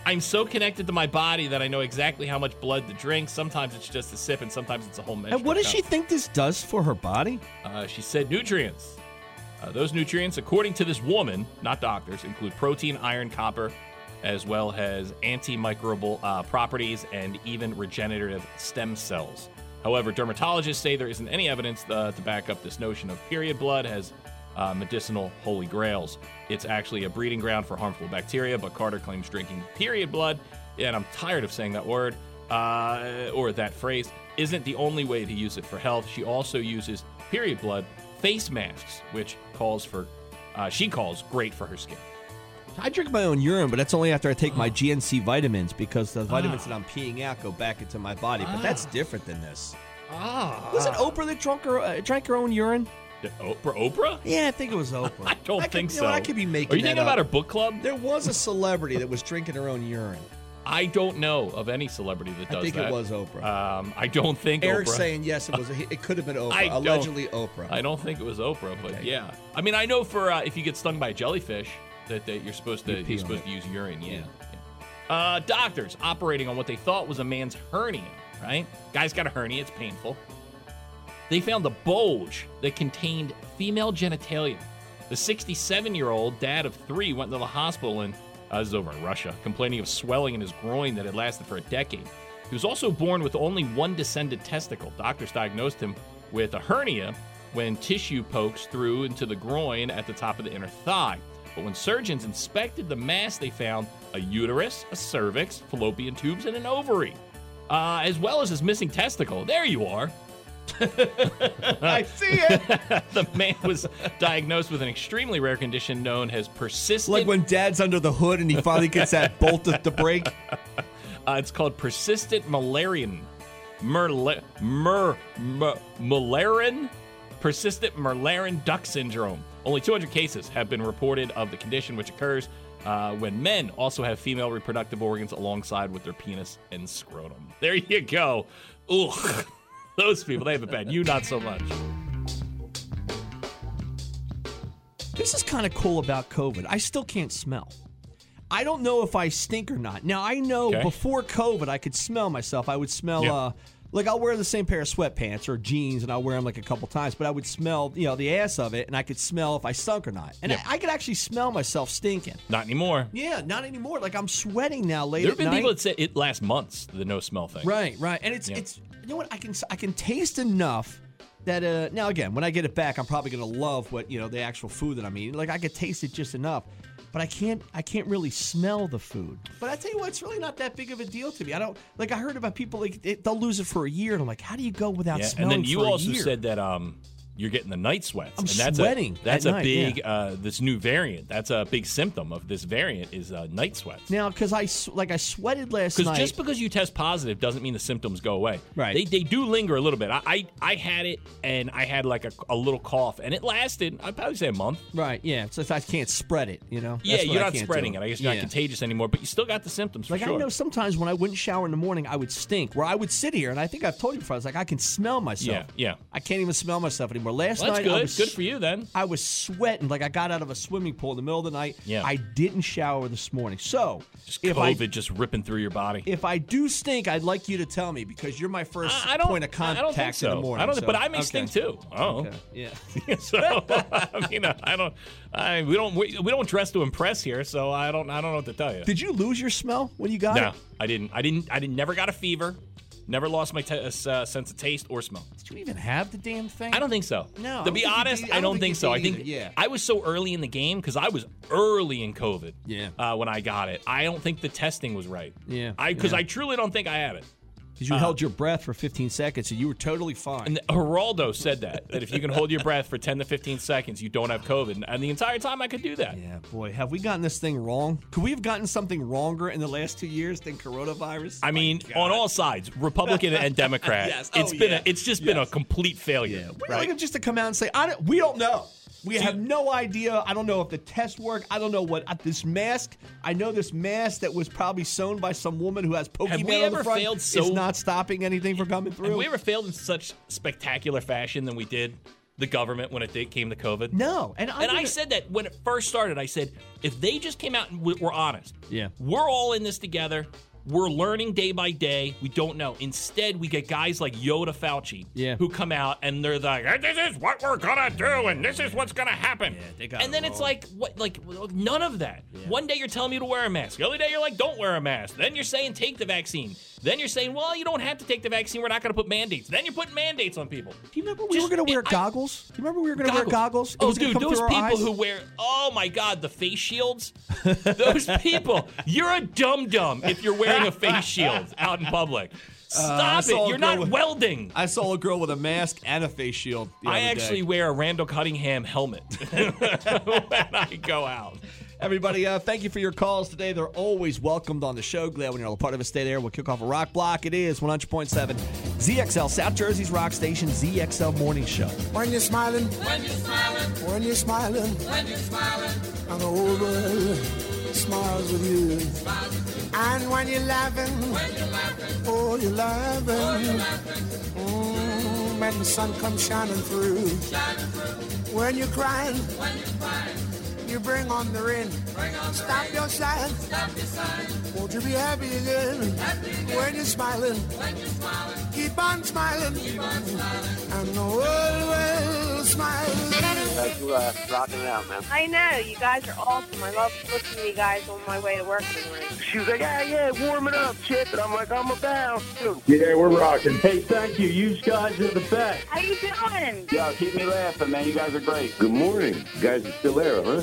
I'm so connected to my body that I know exactly how much blood to drink. Sometimes it's just a sip, and sometimes it's a whole menstrual And what does cup. she think this does for her body? Uh, she said nutrients. Uh, those nutrients, according to this woman, not doctors, include protein, iron, copper, as well as antimicrobial uh, properties and even regenerative stem cells. However, dermatologists say there isn't any evidence uh, to back up this notion of period blood as uh, medicinal holy grails. It's actually a breeding ground for harmful bacteria, but Carter claims drinking period blood, and I'm tired of saying that word uh, or that phrase, isn't the only way to use it for health. She also uses period blood face masks, which calls for, uh, she calls great for her skin. I drink my own urine, but that's only after I take my GNC vitamins because the vitamins that I'm peeing out go back into my body. But that's different than this. Ah. Was it Oprah that drunk her, uh, drank her own urine? Oprah? Oprah? Yeah, I think it was Oprah. I don't could- think you so. I could be making. Are you that thinking about up. her book club? There was a celebrity that was drinking her own urine. I don't know of any celebrity that does that. I think it was Oprah. Um, I don't think Eric's Oprah. saying yes, it was. It could have been Oprah. I Allegedly Oprah. I don't think it was Oprah, but Okay. yeah. I mean, I know for uh, if you get stung by a jellyfish, that, that you're supposed to You pee you're on supposed it. to use urine. Yeah. Yeah. yeah. Uh, doctors operating on what they thought was a man's hernia, right? Guy's got a hernia, it's painful. They found a bulge that contained female genitalia. The 67 year old dad of three went to the hospital and uh, this is over in Russia, complaining of swelling in his groin that had lasted for a decade. He was also born with only one descended testicle. Doctors diagnosed him with a hernia when tissue pokes through into the groin at the top of the inner thigh. But when surgeons inspected the mass, they found a uterus, a cervix, fallopian tubes, and an ovary, uh, as well as his missing testicle. There you are. I see it. the man was diagnosed with an extremely rare condition known as persistent. like when dad's under the hood and he finally gets that bolt to, to break. Uh, it's called persistent malarian. Merle, mer, mer, Malaran? Persistent Merlarin duct syndrome. Only 200 cases have been reported of the condition, which occurs uh, when men also have female reproductive organs alongside with their penis and scrotum. There you go. Ugh. Those people, they have it bad. You, not so much. This is kind of cool about COVID. I still can't smell. I don't know if I stink or not. Now I know Okay. before COVID, I could smell myself. I would smell. Yeah. uh like I'll wear the same pair of sweatpants or jeans, and I'll wear them like a couple times. But I would smell, you know, the ass of it, and I could smell if I stunk or not. And Yeah. I, I could actually smell myself stinking. Not anymore. Yeah, not anymore. Like I'm sweating now late There at have been night. people that say it lasts months, the no smell thing. Right, right, and it's Yeah. it's you know what I can I can taste enough that uh now again when I get it back I'm probably gonna love what you know the actual food that I'm eating like I could taste it just enough, but I can't I can't really smell the food. But I tell you what, it's really not that big of a deal to me. I don't like I heard about people like it, they'll lose it for a year, and I'm like, how do you go without Yeah, and then you also year? said that um you're getting the night sweats. I'm and that's sweating A, that's at a night, big uh, this new variant. That's a big symptom of this variant is uh, night sweats. now because I like I sweated last night. Because just because you test positive doesn't mean the symptoms go away. Right. They, they do linger a little bit. I, I I had it and I had like a, a little cough and it lasted. I'd probably say a month. right, yeah, so I can't spread it. You know, yeah, That's what you're I not spreading do. it. I guess you're Yeah. not contagious anymore, but you still got the symptoms for Like sure. I know sometimes when I wouldn't shower in the morning, I would stink. Where I would sit here, and I think I've told you before. I was like, I can smell myself. Yeah, yeah. I can't even smell myself anymore. Last Well, that's night, I was Good for you then. I was sweating like I got out of a swimming pool in the middle of the night. Yeah. I didn't shower this morning. So Just if COVID I just ripping through your body. if I do stink, I'd like you to tell me because you're my first I, I point of contact so. in the morning. I don't, so- but I may okay. stink too. Oh, Okay. Yeah. so I mean, uh, I don't. I we don't we, we don't dress to impress here, so I don't I don't know what to tell you. Did you lose your smell when you got no, it? I didn't. I didn't. I didn't. Never got a fever. Never lost my t- uh, sense of taste or smell. Did you even have the damn thing? I don't think so. No, To be honest, I don't think so. I think yeah. I was so early in the game because I was early in COVID. Yeah. Uh, when I got it, I don't think the testing was right. Yeah, I because yeah. I truly don't think I had it. Because you held um, your breath for 15 seconds and you were totally fine. And Geraldo said that that if you can hold your breath for 10 to 15 seconds, you don't have COVID. And the entire time I could do that. Yeah, boy, have we gotten this thing wrong? Could we have gotten something wronger in the last two years than coronavirus? I mean, on all sides, Republican and Democrat, Yes. Oh, it's Oh, been yeah. a, it's just been a complete failure. We're right? like just to come out and say, I don't, we don't know. We have no idea. I don't know if the test worked. I don't know what uh, this mask. I know this mask that was probably sewn by some woman who has Pokemon we on the ever front failed is so- not stopping anything from coming through. Have we ever failed in such spectacular fashion than we did the government when it did, came to COVID? no, and I, And I didn't- said that when it first started. I said, if they just came out and w- were honest, Yeah. we're all in this together. We're learning day by day. We don't know. Instead, we get guys like Yoda Fauci Yeah. who come out and they're like, "This is what we're gonna do, and this is what's gonna happen." they and then it's like, what? Like none of that. One day you're telling me to wear a mask. The other day you're like, "Don't wear a mask." Then you're saying take the vaccine. Then you're saying, "Well, you don't have to take the vaccine. We're not going to put mandates." Then you're putting mandates on people. Do you remember we Just- were going to wear I- goggles? Do you remember we were going to wear goggles? It Oh, dude, come those people eyes? who wear, oh my God, the face shields. those people, you're a dum dum if you're wearing a face shield out in public. Uh, Stop saw it. You're not with- welding. I saw a girl with a mask and a face shield. the I other actually day. wear a Randall Cunningham helmet when I go out. Everybody, uh, thank you for your calls today. They're always welcomed on the show. Glad when you're a part of it. Stay there. We'll kick off a rock block. It is 100.7 ZXL, South Jersey's rock station, ZXL Morning Show. When you're smiling, when you're smiling, when you're smiling, when you're smiling, and the whole world smiles with you. And when you're laughing, oh, you're laughing. Mm, when the sun comes shining through. When you're crying, when you're crying, you bring on the rain. Stop your sighing. Won't you be happy again? When you're smiling. Keep on smiling. And the world will smile. Guys, you uh, rocking it out, man. I know, you guys are awesome. I love listening to you guys on my way to work in the morning. She was like, yeah, yeah, warming up, Chip. And I'm like, I'm about. To. Yeah, we're rocking. Hey, thank you. You guys are the best. How you doing? Yeah, keep me laughing, man. You guys are great. Good morning. You guys are still there, huh?